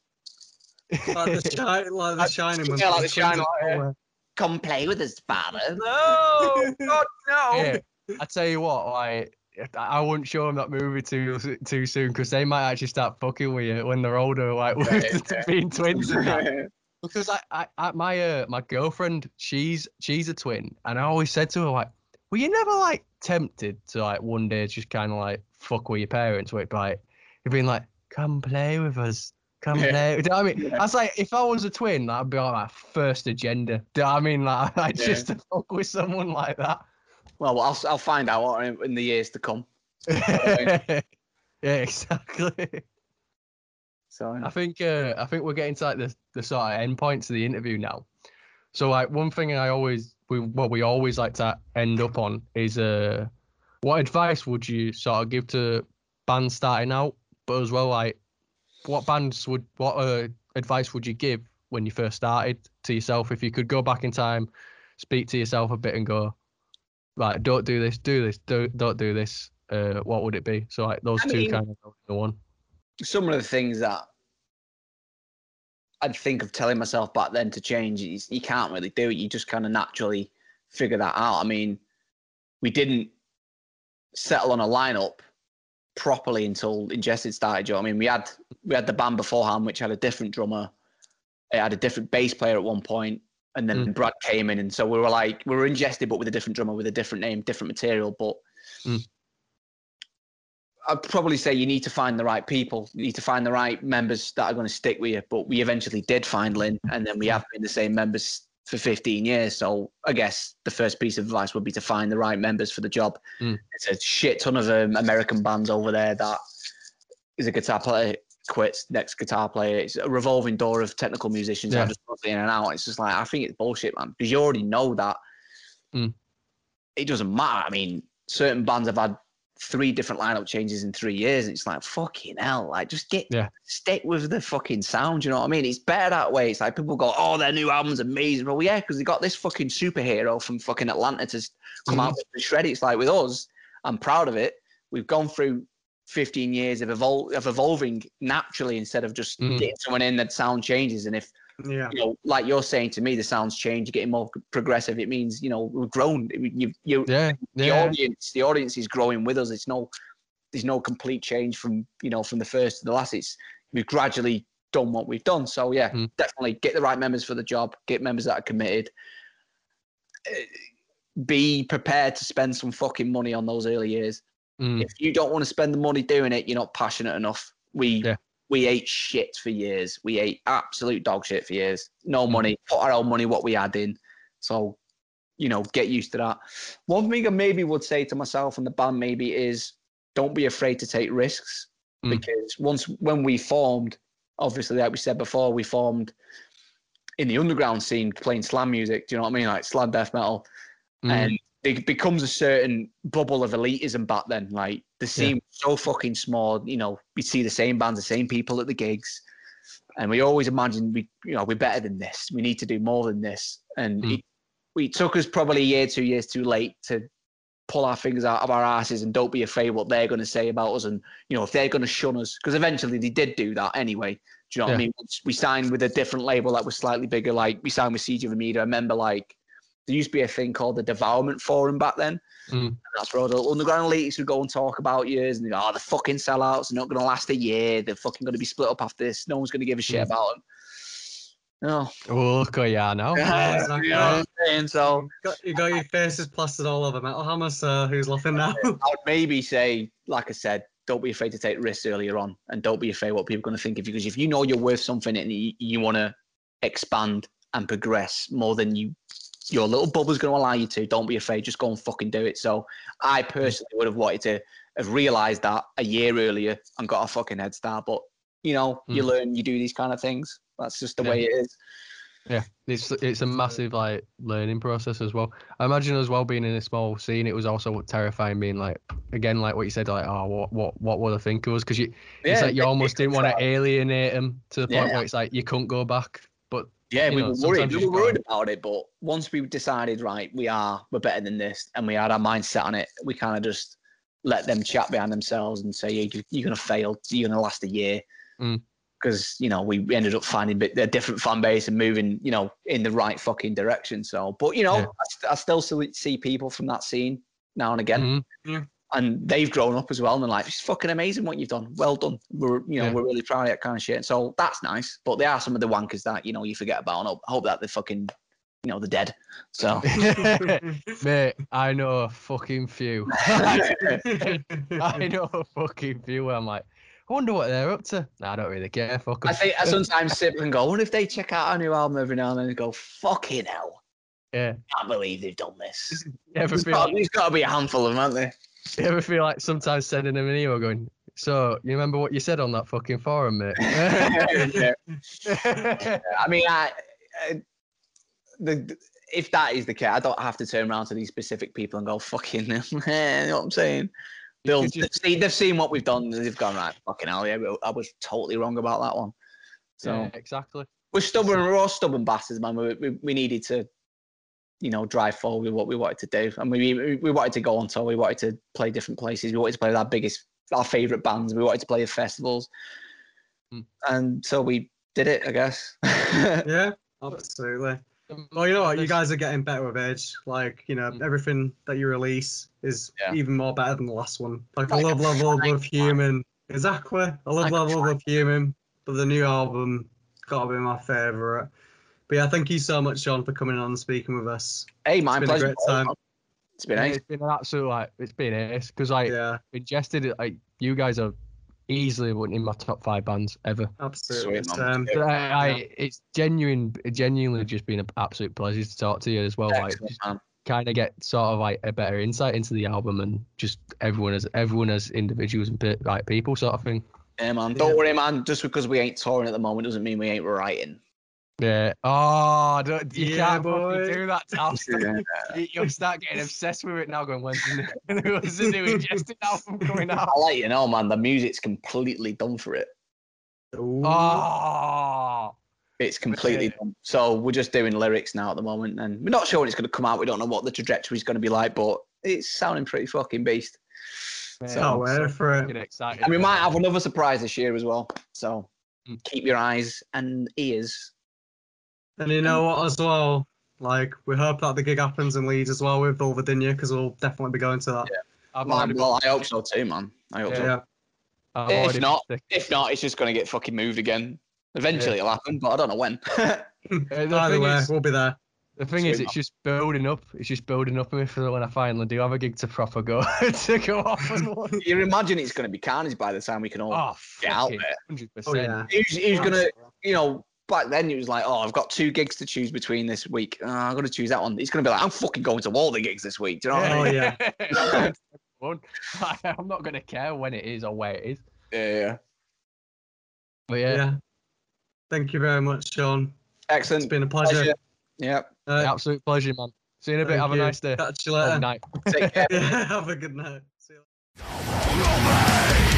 Like the, shi- like the shining. when Yeah, like the the Shining, up. Come play with us, father. No, God, no. Yeah, I tell you what, like I I wouldn't show them that movie too too soon because they might actually start fucking with you when they're older, like with Yeah, yeah. being twins and that. Because I, I, I my uh, my girlfriend, she's she's a twin, and I always said to her like, were you never like tempted to like one day just kind of like fuck with your parents, where it'd be like, you'd been like, come play with us. Come Yeah. play. Do you know I mean? Yeah. I was like, if I was a twin, that'd be like my first agenda. Do I mean? Like, Yeah. just to fuck with someone like that. Well, I'll I'll find out in, in the years to come. yeah, exactly. So I think uh, I think we're getting to like the, the sort of end points of the interview now. So like one thing I always we what we always like to end up on is uh what advice would you sort of give to bands starting out, but as well like what bands would what uh, advice would you give when you first started to yourself if you could go back in time, speak to yourself a bit and go like don't do this, do this, don't don't do this. Uh, what would it be? So like those I two mean- kind of the one. some of the things that I'd think of telling myself back then to change, is you can't really do it. You just kind of naturally figure that out. I mean, we didn't settle on a lineup properly until Ingested started. You know I mean, we had we had the band beforehand, which had a different drummer. It had a different bass player at one point, and then Brad came in, and so we were like we were Ingested, but with a different drummer, with a different name, different material. But Mm. I'd probably say you need to find the right people. You need to find the right members that are going to stick with you. But we eventually did find Lyn, and then we have been the same members for 15 years. So I guess the first piece of advice would be to find the right members for the job. Mm. It's a shit ton of um, American bands over there that is a guitar player quits, next guitar player. It's a revolving door of technical musicians Yeah. just in and out. It's just like I think it's bullshit, man, because you already know that Mm. it doesn't matter. I mean, certain bands have had three different lineup changes in three years. And it's like fucking hell. Like just get Yeah. stick with the fucking sound. You know what I mean? It's better that way. It's like people go, "Oh, their new album's amazing." Well, yeah, because they got this fucking superhero from fucking Atlanta to come out with the shred. It's like with us, I'm proud of it. We've gone through 15 years of evol- of evolving naturally instead of just Mhm. getting someone in that sound changes. And if Yeah. you know, like you're saying to me, the sounds change, you're getting more progressive. It means you know we've grown. You, you, Yeah, the yeah. audience, the audience is growing with us. It's no, there's no complete change from you know from the first to the last. It's we've gradually done what we've done. So yeah, Mm. definitely get the right members for the job. Get members that are committed. Uh, Be prepared to spend some fucking money on those early years Mm, if you don't want to spend the money doing it, you're not passionate enough. We Yeah. We ate shit for years. We ate absolute dog shit for years. No Mm. money, put our own money what we had in. So, you know, get used to that. One thing I maybe would say to myself and the band maybe is don't be afraid to take risks Mm. because once when we formed, obviously, like we said before, we formed in the underground scene playing slam music. Do you know what I mean? Like slam death metal Mm. and it becomes a certain bubble of elitism back then. Like the scene was so fucking small, you know, we see the same bands, the same people at the gigs, and we always imagined we, you know, we're better than this. We need to do more than this, and Mm. it, we took us probably a year, two years too late to pull our fingers out of our asses and don't be afraid what they're going to say about us, and you know, if they're going to shun us, because eventually they did do that anyway. Do you know what I mean? We signed with a different label that was slightly bigger. Like we signed with Siege of Amida. I remember like there used to be a thing called the Devourment Forum back then. Mm. And that's where all the underground elites would go and talk about years and they go, oh, the fucking sellouts are not going to last a year. They're fucking going to be split up after this. No one's going to give a shit Mm. about them. No. Oh, look at you now. Yeah, exactly. You know what I'm saying? So Got, you got your faces plastered all over Metal Hammer, so who's laughing now? I would maybe say, like I said, don't be afraid to take risks earlier on and don't be afraid what people are going to think of you. Because if you know you're worth something and you, you want to expand and progress more than you your little bubble's going to allow you to, don't be afraid. Just go and fucking do it. So I personally would have wanted to have realized that a year earlier and got a fucking head start. But, you know, you Mm. learn, you do these kind of things. That's just the Yeah. way it is. Yeah, it's it's a massive like learning process as well. I imagine as well being in a small scene, it was also terrifying being like again like what you said like oh what what what would I think of us because you it's like you it- almost it didn't want to alienate them to the point Yeah. where it's like you couldn't go back. But Yeah, you we know, were worried. We were worried about it, but once we decided, right, we are, we're better than this, and we had our mindset on it, we kind of just let them chat behind themselves and say, yeah, you, you're going to fail. You're going to last a year. Mm. Because, you know, we ended up finding a different fan base and moving, you know, in the right fucking direction. So, but, you know, Yeah. I, st- I still see- see people from that scene now and again. Mhm. And they've grown up as well, and they're like, "It's fucking amazing what you've done. Well done. We're, you know, Yeah. we're really proud of that kind of shit." So that's nice. But there are some of the wankers that you know you forget about. And I hope, hope that they're fucking, you know, they're dead. So Mate, I know a fucking few. I know a fucking few where I'm like, I wonder what they're up to. Nah, I don't really care. Fuck 'em. I think I sometimes sit and go, "I wonder if they check out our new album every now and then and go, fucking hell, yeah. I can't believe they've done this." You ever There's got, like, there's got to be a handful of them, aren't there? you ever feel like sometimes sending them an email going, so you remember what you said on that fucking forum, mate? Yeah. I mean, I, I the if that is the case, I don't have to turn around to these specific people and go, "Fucking," them. you know what I'm saying? They'll, just, they've, seen, they've seen what we've done. They've gone right. Fucking hell, yeah, I was totally wrong about that one. So yeah, exactly. we're stubborn. We're all stubborn bastards, man. We, we, we needed to, you know, drive forward with what we wanted to do, and we we, we wanted to go on tour. We wanted to play different places. We wanted to play with our biggest, our favorite bands. We wanted to play at festivals, Mm. and so we did it. I guess. yeah, absolutely. Well, you know what? You guys are getting better with age. Like, you know, Mm. everything that you release is Yeah. even more better than the last one. Like, I Like a love Level fine of Human. Exactly. I love Like love, Level Above Human, but the new album gotta be my favorite. But yeah, thank you so much, Sean, for coming on and speaking with us. hey, my It's been a great time. It's been Yeah, nice. it's been an absolute like it's been ace because like Yeah, ingested it like you guys are easily one in my top five bands ever. absolutely. Sweet, man. Um, I, I it's genuine, genuinely just been an absolute pleasure to talk to you as well. Excellent, just man. kind of get sort of like a better insight into the album and just everyone as everyone as individuals and pe- like people sort of thing. Yeah, man. Don't Yeah. worry, man. Just because we ain't touring at the moment doesn't mean we ain't writing. Yeah. Oh, don't, you Yeah, can't boy. fucking do that, Tal. You- You'll start getting obsessed with it now. Going, when's the new, when's the new Ingested album coming out? I'll let you know, man. The music's completely done for it. ooh. Oh, It's completely Yeah. done. So we're just doing lyrics now at the moment, and we're not sure when it's going to come out. We don't know what the trajectory is going to be like, but it's sounding pretty fucking beast. man, So- Can't I'm wait for it. fucking excited. And we for might have another surprise this year as well. So Mm. keep your eyes and ears. And you know what, as well? Like, we hope that the gig happens in Leeds as well with Vulvodynia, because we'll definitely be going to that. I've Man, well, I hope so too, man. I hope Yeah. so. Yeah. I've if not- booked If not, it's just going to get fucking moved again. Eventually it'll happen, but I don't know when. the- uh, Either way, is- we'll be there. The thing is, Sweet. it's just building up. It's just building up me for when I finally do have a gig to proper go to go off and one. You imagine it's going to be carnage by the time we can all. Oh, Get out there. Hundred Oh percent. yeah. Who's, who's going to, you know, back then it was like, oh, I've got two gigs to choose between this week. Oh, I've got to choose that one. It's going to be like, I'm fucking going to all the gigs this week. Do you know what I? Oh yeah. I'm not gonna care when it is or where it is. Yeah, yeah. But yeah. yeah, Thank you very much, Sean. It's Excellent. been a pleasure. Pleasure. Yeah. Uh, absolute pleasure, man. See you in a bit. thank Have a you. nice day. Catch you later. night. Take care. Yeah, have a good night. See you later. Follow me.